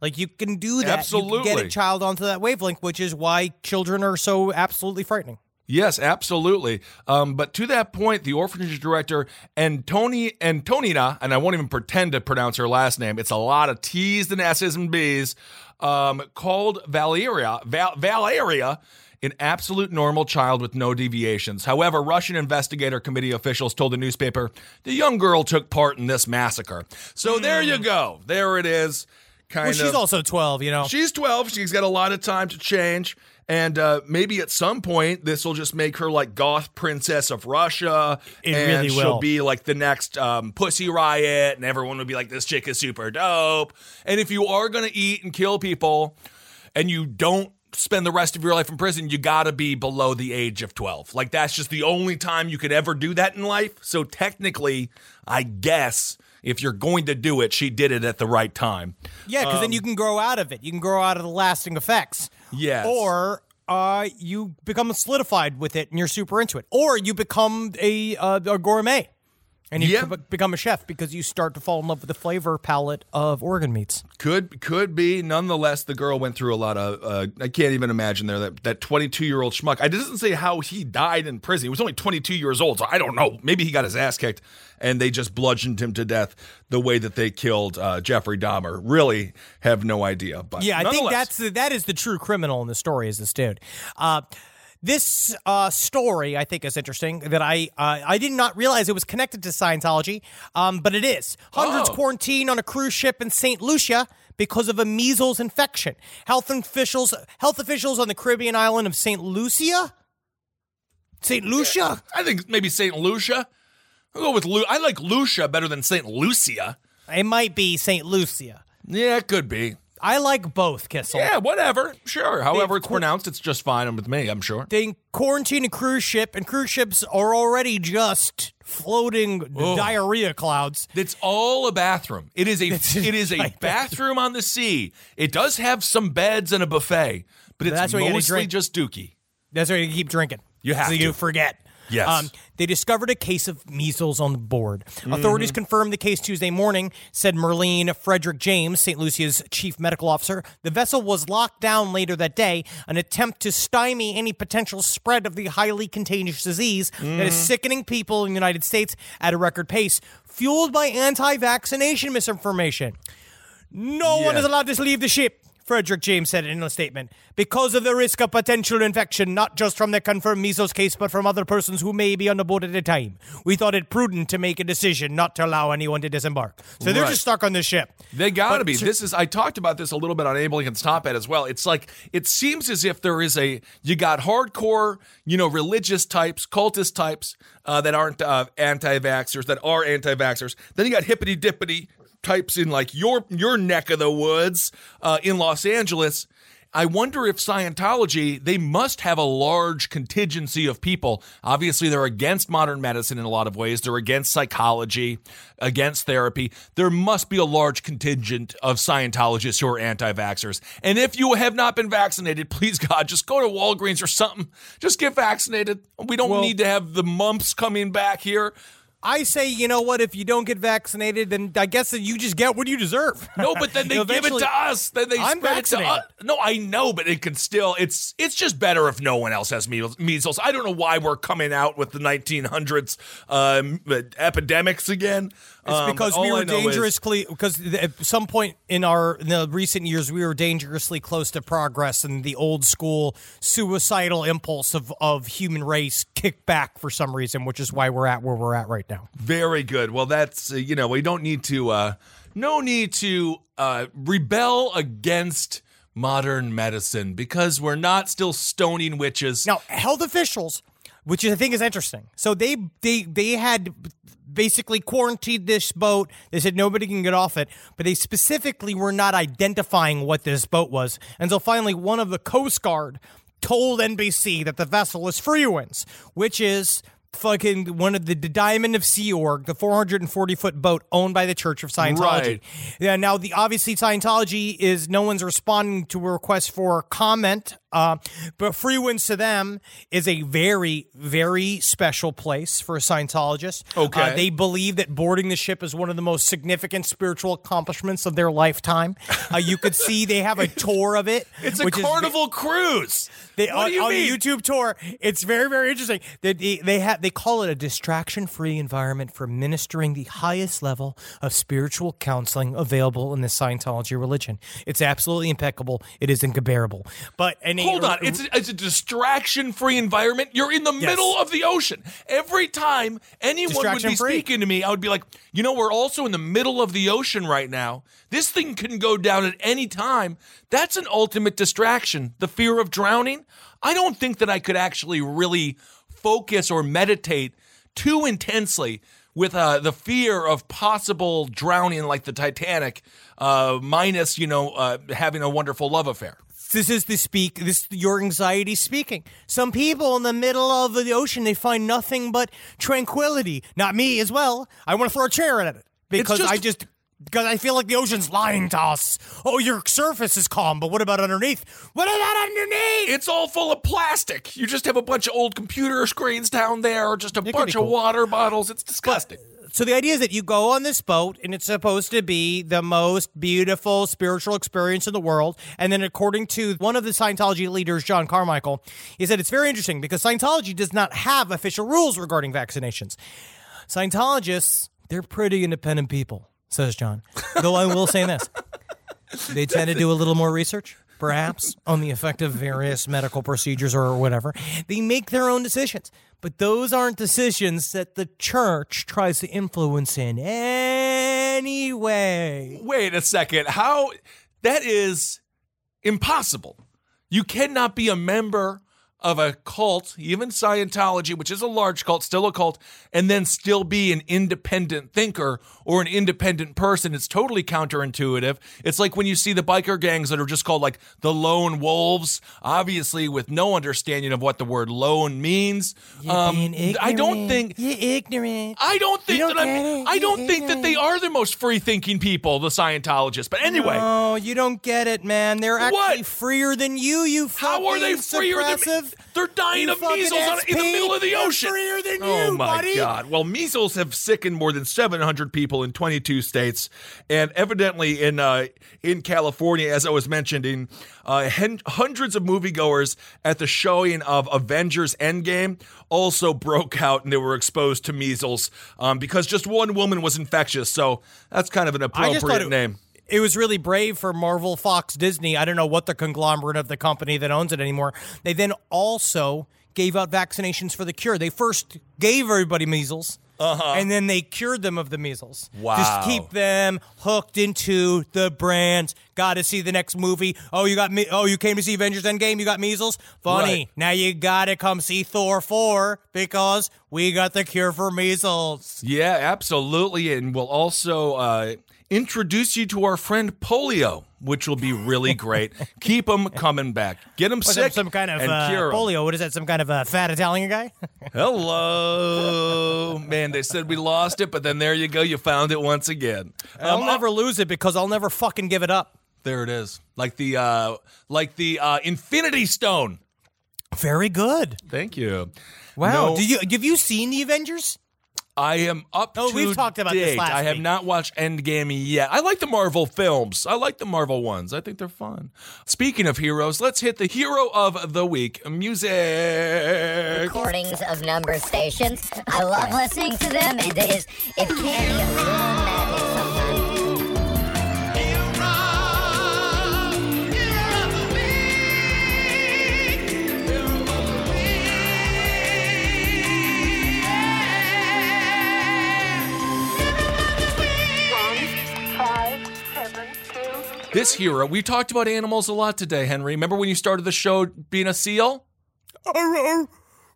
Like you can do that. You can get a child onto that wavelength, which is why children are so absolutely frightening. Yes, absolutely. Um, but to that point, the orphanage director Antoni Antonina, and I won't even pretend to pronounce her last name. It's a lot of T's and S's and B's. Um, called Valeria Val- Valeria an absolute normal child with no deviations. However, Russian investigator committee officials told the newspaper the young girl took part in this massacre. So there you go. There it is. Kind Well, of. she's also twelve, you know. She's 12. She's got a lot of time to change. And uh, maybe at some point, this will just make her like goth princess of Russia. It and really she'll be like the next um, Pussy Riot, and everyone will be like, this chick is super dope. And if you are going to eat and kill people and you don't spend the rest of your life in prison, you got to be below the age of 12. Like, that's just the only time you could ever do that in life. So, technically, I guess if you're going to do it, she did it at the right time. Yeah, because then you can grow out of it. You can grow out of the lasting effects. Yes. Or uh, you become solidified with it and you're super into it. Or you become a, uh, a gourmet and you be- become a chef because you start to fall in love with the flavor palette of organ meats. Could could be. Nonetheless, the girl went through a lot of. Uh, I can't even imagine there that that 22 year old schmuck. I doesn't say how he died in prison. He was only 22 years old, so I don't know. Maybe he got his ass kicked, and they just bludgeoned him to death the way that they killed uh, Jeffrey Dahmer. Really have no idea. But Yeah, I think that's the, that is the true criminal in the story is this dude. Uh, this uh, story, I think, is interesting. That I uh, I did not realize it was connected to Scientology, um, but it is. Hundreds Oh. quarantined on a cruise ship in Saint Lucia because of a measles infection. Health officials health officials on the Caribbean island of Saint Lucia. Saint Lucia. I think maybe Saint Lucia. I'll go with Lu. I like Lucia better than Saint Lucia. It might be Saint Lucia. Yeah, it could be. I like both, Kissel. Yeah, whatever. Sure. However They've it's qu- pronounced, it's just fine with me. I'm sure. they quarantine a cruise ship, and cruise ships are already just floating diarrhea clouds. It's all a bathroom. It is a it is a bathroom on the sea. It does have some beds and a buffet, but it's That's you gotta mostly drink. just dookie. That's why you keep drinking. You have so to. you forget. Um, Yes. They discovered a case of measles on the board. Authorities mm-hmm. confirmed the case Tuesday morning, said Merlene Frederick James, St. Lucia's chief medical officer. The vessel was locked down later that day, an attempt to stymie any potential spread of the highly contagious disease that is mm-hmm. sickening people in the United States at a record pace, fueled by anti vaccination misinformation. No one is allowed to leave the ship. Frederick James said in a statement, because of the risk of potential infection, not just from the confirmed measles case, but from other persons who may be on the boat at the time. We thought it prudent to make a decision not to allow anyone to disembark. So they're Right. just stuck on this ship. They gotta But- be. This is. I talked about this a little bit on Can Stop It as well. It's like it seems as if there is a you got hardcore, you know, religious types, cultist types uh, that aren't uh, anti-vaxxers, that are anti-vaxxers. Then you got hippity dippity types in like your your neck of the woods uh, in Los Angeles. I wonder if Scientology, they must have a large contingency of people. Obviously, they're against modern medicine in a lot of ways. They're against psychology, against therapy. There must be a large contingent of Scientologists who are anti vaxxers. And if you have not been vaccinated, please God, just go to Walgreens or something. Just get vaccinated. We don't Well- need to have the mumps coming back here. I say, you know what? If you don't get vaccinated, then I guess that you just get what you deserve. No, but then they give it to us. Then they I'm spread it to us. No, I know, but it can still. It's it's just better if no one else has measles. measles. I don't know why we're coming out with the 1900s um, epidemics again. It's Um, because we were know is- dangerously because at some point in our in the recent years we were dangerously close to progress and the old school suicidal impulse of of human race kicked back for some reason, which is why we're at where we're at right now. Very good. Well, that's uh, you know we don't need to. Uh, no need to uh, rebel against modern medicine because we're not still stoning witches. Now, health officials, which I think is interesting. So they they they had basically quarantined this boat. They said nobody can get off it, but they specifically were not identifying what this boat was until finally one of the Coast Guard told NBC that the vessel is Freewinds, which is fucking one of the, the Diamond of Sea Org, the 440 foot boat owned by the Church of Scientology. Right. Yeah, now the obviously Scientology is no one's responding to a request for comment. Uh, but Freewinds to them is a very, very special place for a Scientologist. Okay. Uh, they believe that boarding the ship is one of the most significant spiritual accomplishments of their lifetime. Uh, you could see they have a tour of it. it's a which is- carnival cruise. they, what on, do you on mean? the YouTube tour, it's very, very interesting. They they, they, have, they call it a distraction-free environment for ministering the highest level of spiritual counseling available in the Scientology religion. It's absolutely impeccable. It is incomparable. But and Hold on, it's a, it's a distraction-free environment. You're in the middle of the ocean. Every time anyone would be Distraction-free. speaking to me, I would be like, you know, we're also in the middle of the ocean right now. This thing can go down at any time. That's an ultimate distraction. The fear of drowning. I don't think that I could actually really focus or meditate too intensely with uh, the fear of possible drowning like the Titanic, uh, minus, you know, uh, having a wonderful love affair. This is the speak. This your anxiety speaking. Some people in the middle of the ocean they find nothing but tranquility. Not me as well. I want to throw a chair at it because just- I just because I feel like the ocean's lying to us. Oh, your surface is calm, but what about underneath? What about underneath? It's all full of plastic. You just have a bunch of old computer screens down there, or just a could bunch be of water bottles. It's disgusting. So the idea is that you go on this boat and it's supposed to be the most beautiful spiritual experience in the world. And then according to one of the Scientology leaders, John Carmichael, he said it's very interesting because Scientology does not have official rules regarding vaccinations. Scientologists, they're pretty independent people, says John. Though I will say this. They tend to do a little more research, perhaps, on the effect of various medical procedures or whatever. They make their own decisions. But those aren't decisions that the church tries to influence in any way. Wait a second. How? That is impossible. You cannot be a member of a cult, even Scientology, which is a large cult, still a cult, and then still be an independent thinker or an independent person. It's totally counterintuitive. It's like when you see the biker gangs that are just called like the lone wolves, obviously with no understanding of what the word lone means. Um, I don't think You're ignorant. I don't think don't that I'm. I don't think that they are the most free thinking people, the Scientologists. But anyway, No, you don't get it, man. They're actually What? freer than you, you how are they freer than me? Suppressive- They're dying You of measles on, in the middle of the ocean. freer than oh you, my buddy. god! Well, measles have sickened more than 700 people in 22 states, and evidently in uh, in California, as I was mentioning, uh, hen- hundreds of moviegoers at the showing of Avengers Endgame also broke out and they were exposed to measles um, because just one woman was infectious. So that's kind of an I just thought appropriate it, name. It was really brave for Marvel, Fox, Disney. I don't know what the conglomerate of the company that owns it anymore. They then also gave out vaccinations for the cure. They first gave everybody measles. And then they cured them of the measles. Uh-huh. Wow. Just keep them hooked into the brands. Got to see the next movie. Oh, you got me. Oh, you came to see Avengers Endgame. You got measles. Funny. Right. Now you got to come see Thor four because we got the cure for measles. Yeah, absolutely. And we'll also uh, introduce you to our friend Polio, which will be really great. Keep them coming back. Get them Was sick some kind of and uh, polio? What is that? Some kind of uh, fat Italian guy? Hello. Man, they said we lost it, but then there you go. You found it once again. I'll Um, never lose it because I'll never fucking give it up. There it is. Like the uh like the uh Infinity Stone. Very good. Thank you. Wow. No, Do you have you seen the Avengers? I am up Oh, to we've talked about this date. last I have week. not watched Endgame yet. I like the Marvel films. I like the Marvel ones. I think they're fun. Speaking of heroes, let's hit the hero of the week. Music. recordings of number stations. I love listening to them. It is it can This hero, we talked about animals a lot today, Henry. Remember when you started the show being a seal?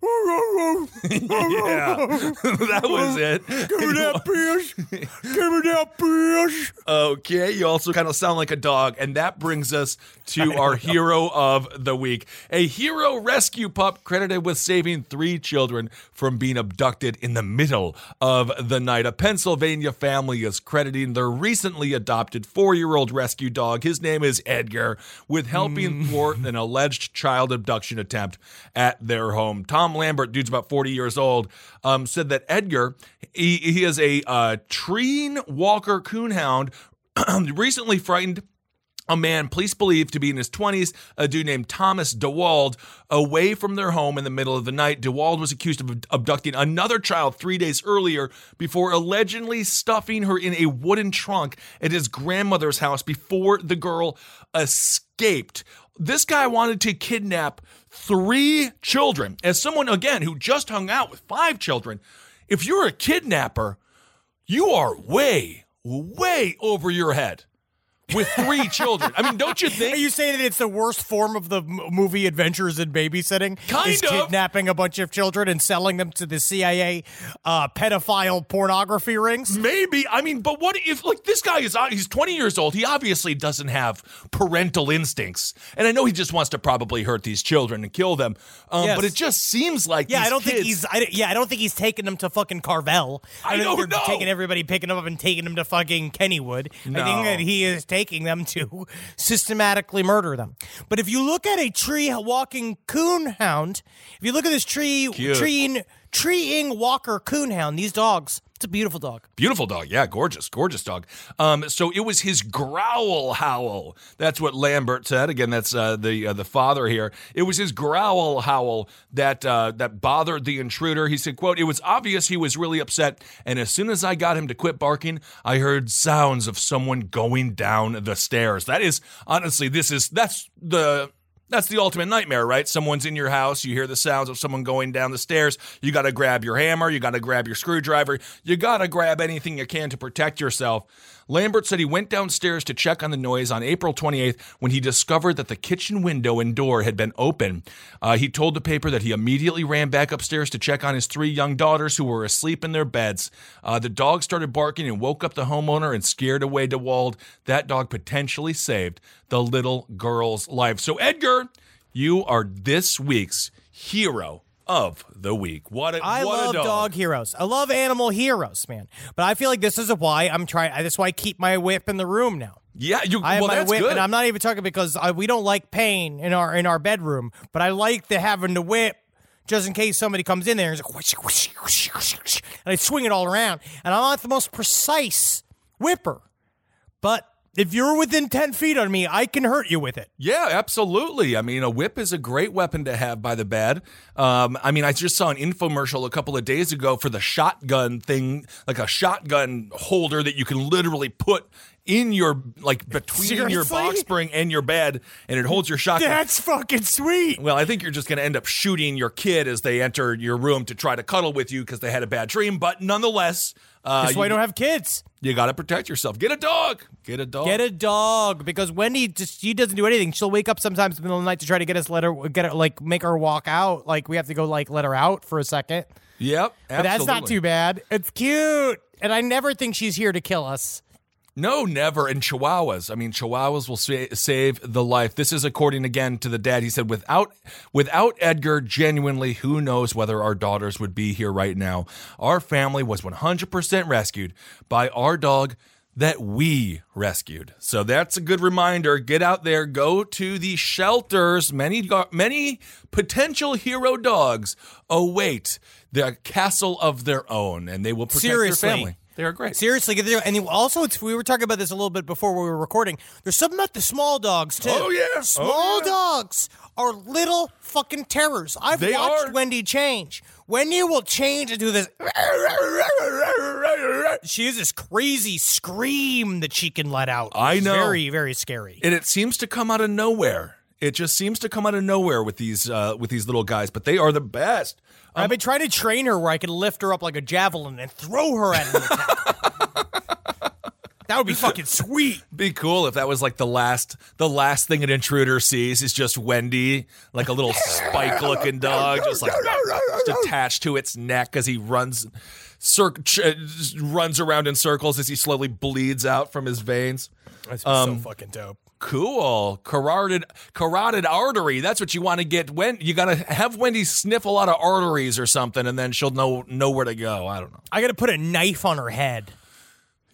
Yeah, that was it. Give me that fish. Give me that fish. Okay, you also kind of sound like a dog, and that brings us to our hero of the week. A hero rescue pup credited with saving three children from being abducted in the middle of the night. A Pennsylvania family is crediting their recently adopted four-year-old rescue dog. His name is Edgar, with helping hmm. thwart an alleged child abduction attempt at their home. Tom Lambert, dude's about 40 years old, um, said that Edgar, he, he is a uh, Treeing Walker Coonhound, recently frightened a man police believe to be in his 20s, a dude named Thomas DeWald, away from their home in the middle of the night. DeWald was accused of abducting another child three days earlier before allegedly stuffing her in a wooden trunk at his grandmother's house before the girl escaped. This guy wanted to kidnap three children. As someone, again, who just hung out with five children, if you're a kidnapper, you are way, way over your head. With three children. I mean, don't you think? Are you saying that it's the worst form of the movie Adventures in Babysitting? Kind is of. kidnapping a bunch of children and selling them to the CIA uh, pedophile pornography rings. Maybe. I mean, but what if like this guy is uh, he's 20 years old. He obviously doesn't have parental instincts. And I know he just wants to probably hurt these children and kill them. Um, Yes. but it just seems like Yeah, I don't think he's. I, yeah, I don't think he's taking them to fucking Carvel. I don't don't know. taking everybody, picking them up, and taking them to fucking Kennywood. I No. think that he is taking them to systematically murder them. But if you look at a tree walking coon hound, if you look at this tree Cute. treeing treeing walker coonhound, these dogs, it's a beautiful dog. Beautiful dog. Yeah, gorgeous, gorgeous dog. Um, so it was his growl howl. That's what Lambert said. Again, that's uh, the uh, the father here. It was his growl howl that uh, that bothered the intruder. He said, "quote It was obvious he was really upset, and as soon as I got him to quit barking, I heard sounds of someone going down the stairs. That is honestly, this is that's the." That's the ultimate nightmare, right? Someone's in your house, you hear the sounds of someone going down the stairs. You got to grab your hammer, you got to grab your screwdriver, you got to grab anything you can to protect yourself. Lambert said he went downstairs to check on the noise on April 28th when he discovered that the kitchen window and door had been open. Uh, he told the paper that he immediately ran back upstairs to check on his three young daughters who were asleep in their beds. Uh, the dog started barking and woke up the homeowner and scared away DeWald. That dog potentially saved the little girl's life. So, Edgar, you are this week's hero of the week. What a, I what love a dog. dog. heroes. I love animal heroes, man. But I feel like this is why I'm trying. That's why I keep my whip in the room now. Yeah, you. I have well, my whip, good. and I'm not even talking because I, we don't like pain in our in our bedroom. But I like the having the whip just in case somebody comes in there and, like, whoosh, whoosh, whoosh, and I swing it all around. And I'm not the most precise whipper, but if you're within ten feet of me, I can hurt you with it. Yeah, absolutely. I mean, a whip is a great weapon to have by the bed. Um, I mean, I just saw an infomercial a couple of days ago for the shotgun thing, like a shotgun holder that you can literally put in your like between your box spring and your bed, and it holds your shotgun. That's fucking sweet. well, I think you're just going to end up shooting your kid as they enter your room to try to cuddle with you because they had a bad dream. But nonetheless, uh, That's why I don't have kids. you got to protect yourself. Get a dog. Get a dog. Get a dog because Wendy just she doesn't do anything. She'll wake up sometimes in the middle of the night to try to get us let her get her like make her walk out. Like we have to go like let her out for a second. Yep. But that's not too bad. It's cute. And I never think she's here to kill us. No, never. And Chihuahuas. I mean, Chihuahuas will sa- save the life. This is according again to the dad. He said, "Without, without Edgar, genuinely, who knows whether our daughters would be here right now? Our family was 100% rescued by our dog." That we rescued. So that's a good reminder. Get out there, go to the shelters. Many, many potential hero dogs await the castle of their own, and they will protect Seriously. their family. They are great. Seriously. And also, it's, we were talking about this a little bit before we were recording. There's something about the small dogs too. Oh, yeah. small Oh, yeah. dogs are little fucking terrors. I've They watched are. Wendy change. Wendy will change into this. She has this crazy scream that she can let out. I It's know. Very, very scary. and it seems to come out of nowhere. It just seems to come out of nowhere with these uh, with these little guys, but they are the best. I've been trying to train her where I can lift her up like a javelin and throw her at an attack. that would be fucking sweet. Be cool if that was like the last the last thing an intruder sees is just Wendy, like a little spike looking dog, just like just attached to its neck as he runs cir- ch- runs around in circles as he slowly bleeds out from his veins. That's Um, so fucking dope. Cool. Carotid carotid artery. That's what you want to get when you got to have Wendy sniff a lot of arteries or something and then she'll know know where to go. I don't know. I got to put a knife on her head.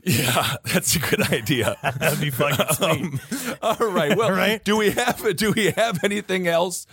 Yeah, that's a good idea. That'd be fucking um, sweet. All right. Well, Right? do we have do we have anything else?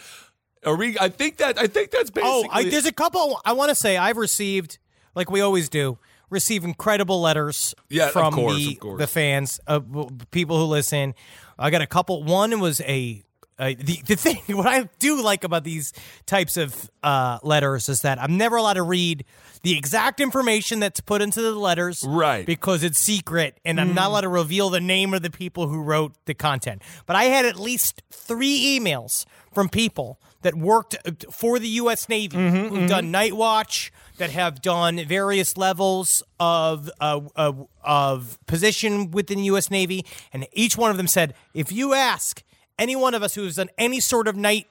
Are we I think that I think that's basically Oh, I, there's a couple. I want to say I've received, like we always do, receive incredible letters Yeah, of from course, the the fans, uh, of people who listen. I got a couple. One was a, uh, the the thing what I do like about these types of uh, letters is that I'm never allowed to read the exact information that's put into the letters, Right. Because it's secret, and I'm not allowed to reveal the name of the people who wrote the content. But I had at least three emails from people that worked uh, for the U.S. Navy who've done night watch, that have done various levels of uh, uh, of position within the U.S. Navy, and each one of them said, if you ask any one of us who has done any sort of night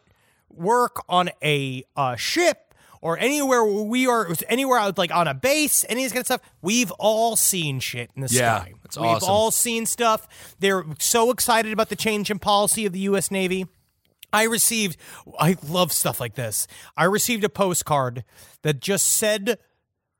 work on a uh, ship or anywhere we are anywhere out like on a base, any of this kind of stuff, we've all seen shit in the Yeah, sky. it's we've awesome. all seen stuff. They're so excited about the change in policy of the U.S. Navy. I received, I love stuff like this. I received a postcard that just said,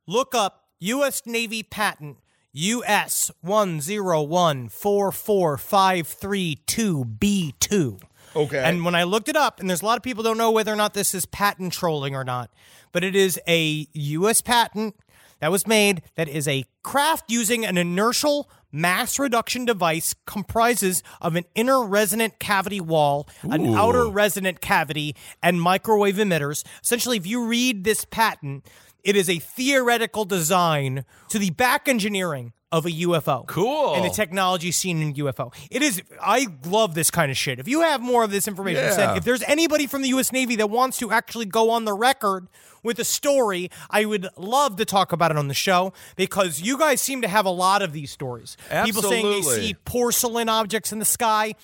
look up U.S. Navy patent US 1014453 Okay. And when I looked it up, and there's a lot of people don't know whether or not this is patent trolling or not, but it is a U.S. patent that was made that is a craft using an inertial mass reduction device comprises of an inner resonant cavity wall, an outer resonant cavity, and microwave emitters. Essentially, if you read this patent, it is a theoretical design to the back engineering of a UFO. Cool. And the technology seen in UFO. It is I love this kind of shit. If you have more of this information, Yeah. if there's anybody from the US Navy that wants to actually go on the record with a story, I would love to talk about it on the show because you guys seem to have a lot of these stories. People saying they Absolutely. see porcelain objects in the sky.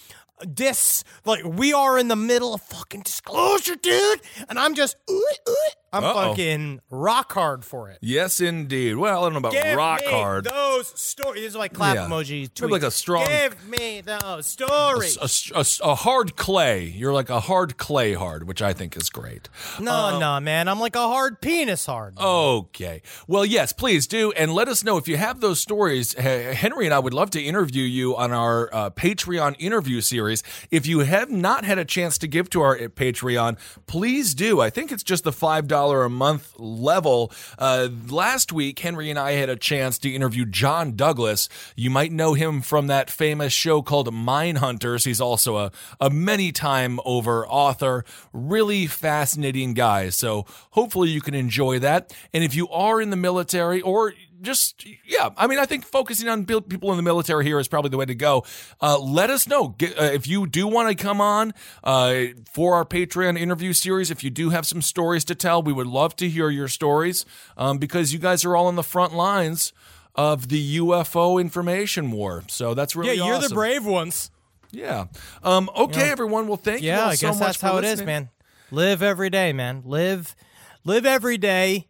Discs, like we are in the middle of fucking disclosure, dude, and I'm just, ooh, ooh, I'm Uh-oh. fucking rock hard for it. Yes, indeed. Well, I don't know about Give rock me hard. those stories. This is my clap Yeah. emoji. Maybe like a strong- Give me those stories. a, a- a hard clay. You're like a hard clay hard, which I think is great. no, no, man. I'm like a hard penis hard. Okay. Well, yes, please do. And let us know if you have those stories. H- Henry and I would love to interview you on our uh, Patreon interview series. If you have not had a chance to give to our uh, Patreon, please do. I think it's just the $5 a month level. Uh, last week, Henry and I had a chance to interview John Douglas. You might know him from that famous show called Mind Hunters. He's also a, a many time over author. Really fascinating guy. So hopefully you can enjoy that. And if you are in the military or just yeah i mean i think focusing on people in the military here is probably the way to go. Uh, let us know. Get, uh, if you do want to come on uh, for our patreon interview series if you do have some stories to tell we would love to hear your stories um, because you guys are all on the front lines of the ufo information war. So that's really yeah, you're the brave ones. yeah. Um, okay everyone. Well thank you Yeah, all I so guess much that's how it is, man. Live every day, man. Live, live every day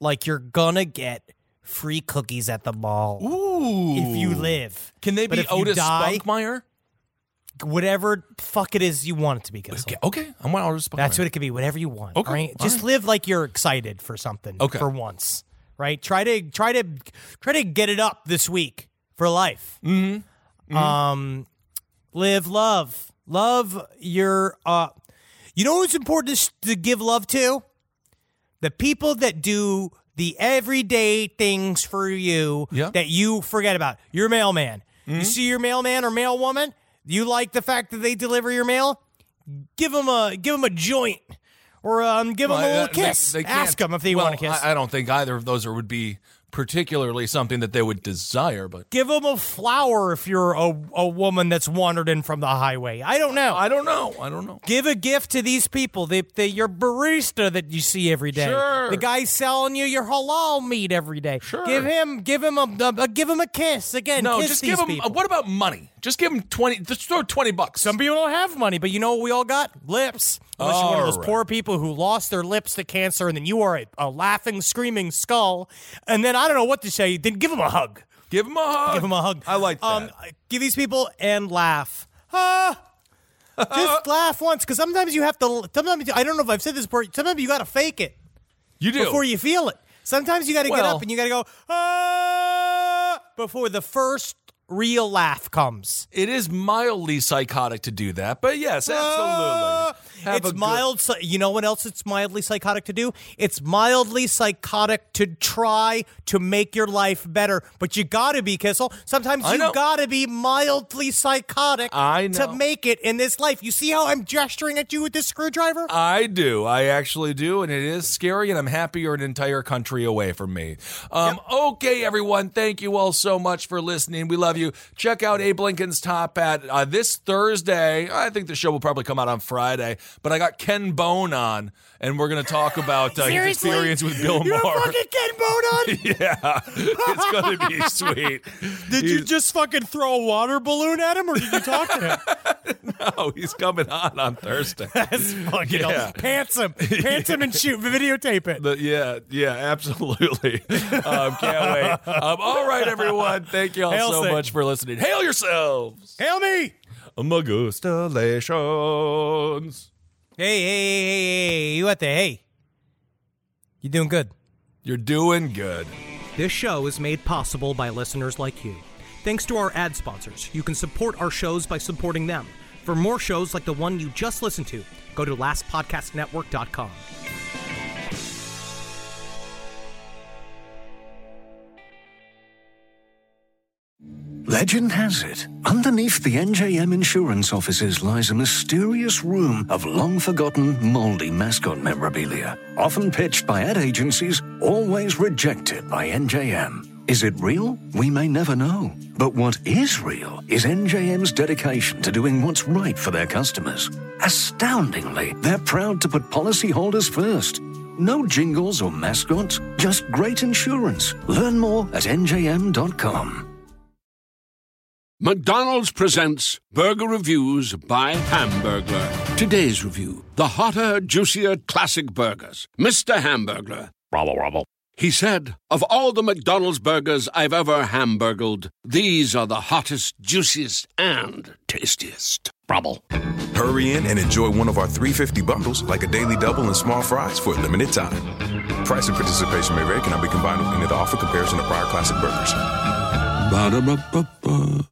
like you're gonna get free cookies at the mall. Ooh. If you live, can they But be if you otis die- spunkmeyer whatever fuck it is you want it to be. Kissel. okay, okay i'm on otis spunkmeyer That's what it could be. Whatever you want. Okay, Right? all Just right. live like you're excited for something. Okay. For once. Right? Try to try to try to get it up this week for life. Mm-hmm. Um live love. Love your uh you know what's important to, s- to give love to? The people that do the everyday things for you Yeah. that you forget about. Your mailman. You see your mailman or mailwoman? You like the fact that they deliver your mail? Give them a give them a joint, or um, give them a little kiss. they Ask them if they well, want to kiss. I, I don't think either of those would be particularly something that they would desire, but give them a flower if you're a, a woman that's wandered in from the highway. I don't know. I don't know. I don't know. Give a gift to these people. The, the your barista that you see every day. Sure. The guy selling you your halal meat every day. Sure. Give him give him a, a give him a kiss again. No, kiss just give them. people. what about money? Just give them twenty. Just throw twenty bucks. Some people don't have money, but you know what we all got? Lips. Unless you're one of those Alright. poor people who lost their lips to cancer, and then you are a, a laughing, screaming skull, and then I don't know what to say. Then give them a hug. give them a hug. Give them a hug. I like that. Um, give these people and laugh. Ah. Just laugh once, because sometimes you have to. Sometimes I don't know if I've said this before. Sometimes you got to fake it you do before you feel it. Sometimes you got to get up and you got to go ah before the first real laugh comes. It is mildly psychotic to do that, but yes, absolutely. Have it's mild. psy- You know what else it's mildly psychotic to do? It's mildly psychotic to try to make your life better. But you gotta be, Kissel. Sometimes I you know. gotta be mildly psychotic I to make it in this life. You see how I'm gesturing at you with this screwdriver? I do. I actually do. And it is scary, and I'm happy you're an entire country away from me. Um, Okay, everyone. Thank you all so much for listening. We love you. Check out Abe Lincoln's Top Hat uh, this Thursday. I think the show will probably come out on Friday, but I got Ken Bone on, and we're going to talk about uh, his experience with Bill You have Maher. fucking Ken Bone on? yeah, it's going to be sweet. Did you just fucking throw a water balloon at him, or did you talk to him? Oh, he's coming on on Thursday. That's fucking Yeah. pants him, pants him, and shoot videotape it. The- yeah, yeah, absolutely. Um, can't wait. Um, all right, everyone. Thank you all Hail so Satan. much for listening. Hail yourselves. Hail me! Magustalations. Hey, hey, hey, hey, hey, you at the hey? You doing good? You're doing good. This show is made possible by listeners like you. Thanks to our ad sponsors, you can support our shows by supporting them. For more shows like the one you just listened to, go to lastpodcastnetwork.com. Legend has it, underneath the NJM insurance offices lies a mysterious room of long forgotten, moldy mascot memorabilia. Often pitched by ad agencies, always rejected by NJM. Is it real? We may never know. But what is real is NJM's dedication to doing what's right for their customers. Astoundingly, they're proud to put policyholders first. No jingles or mascots, just great insurance. Learn more at njm.com. McDonald's presents Burger Reviews by Hamburglar. Today's review the hotter, juicier classic burgers. Mr. Hamburglar. Robble, robble. He said, Of all the McDonald's burgers I've ever hamburgled, these are the hottest, juiciest, and tastiest. Robble. Hurry in and enjoy one of our 350 bundles, like a daily double and small fries, for a limited time. Price and participation may vary, cannot be combined with any other offer comparison to prior classic burgers. Ba-da-ba-ba-ba.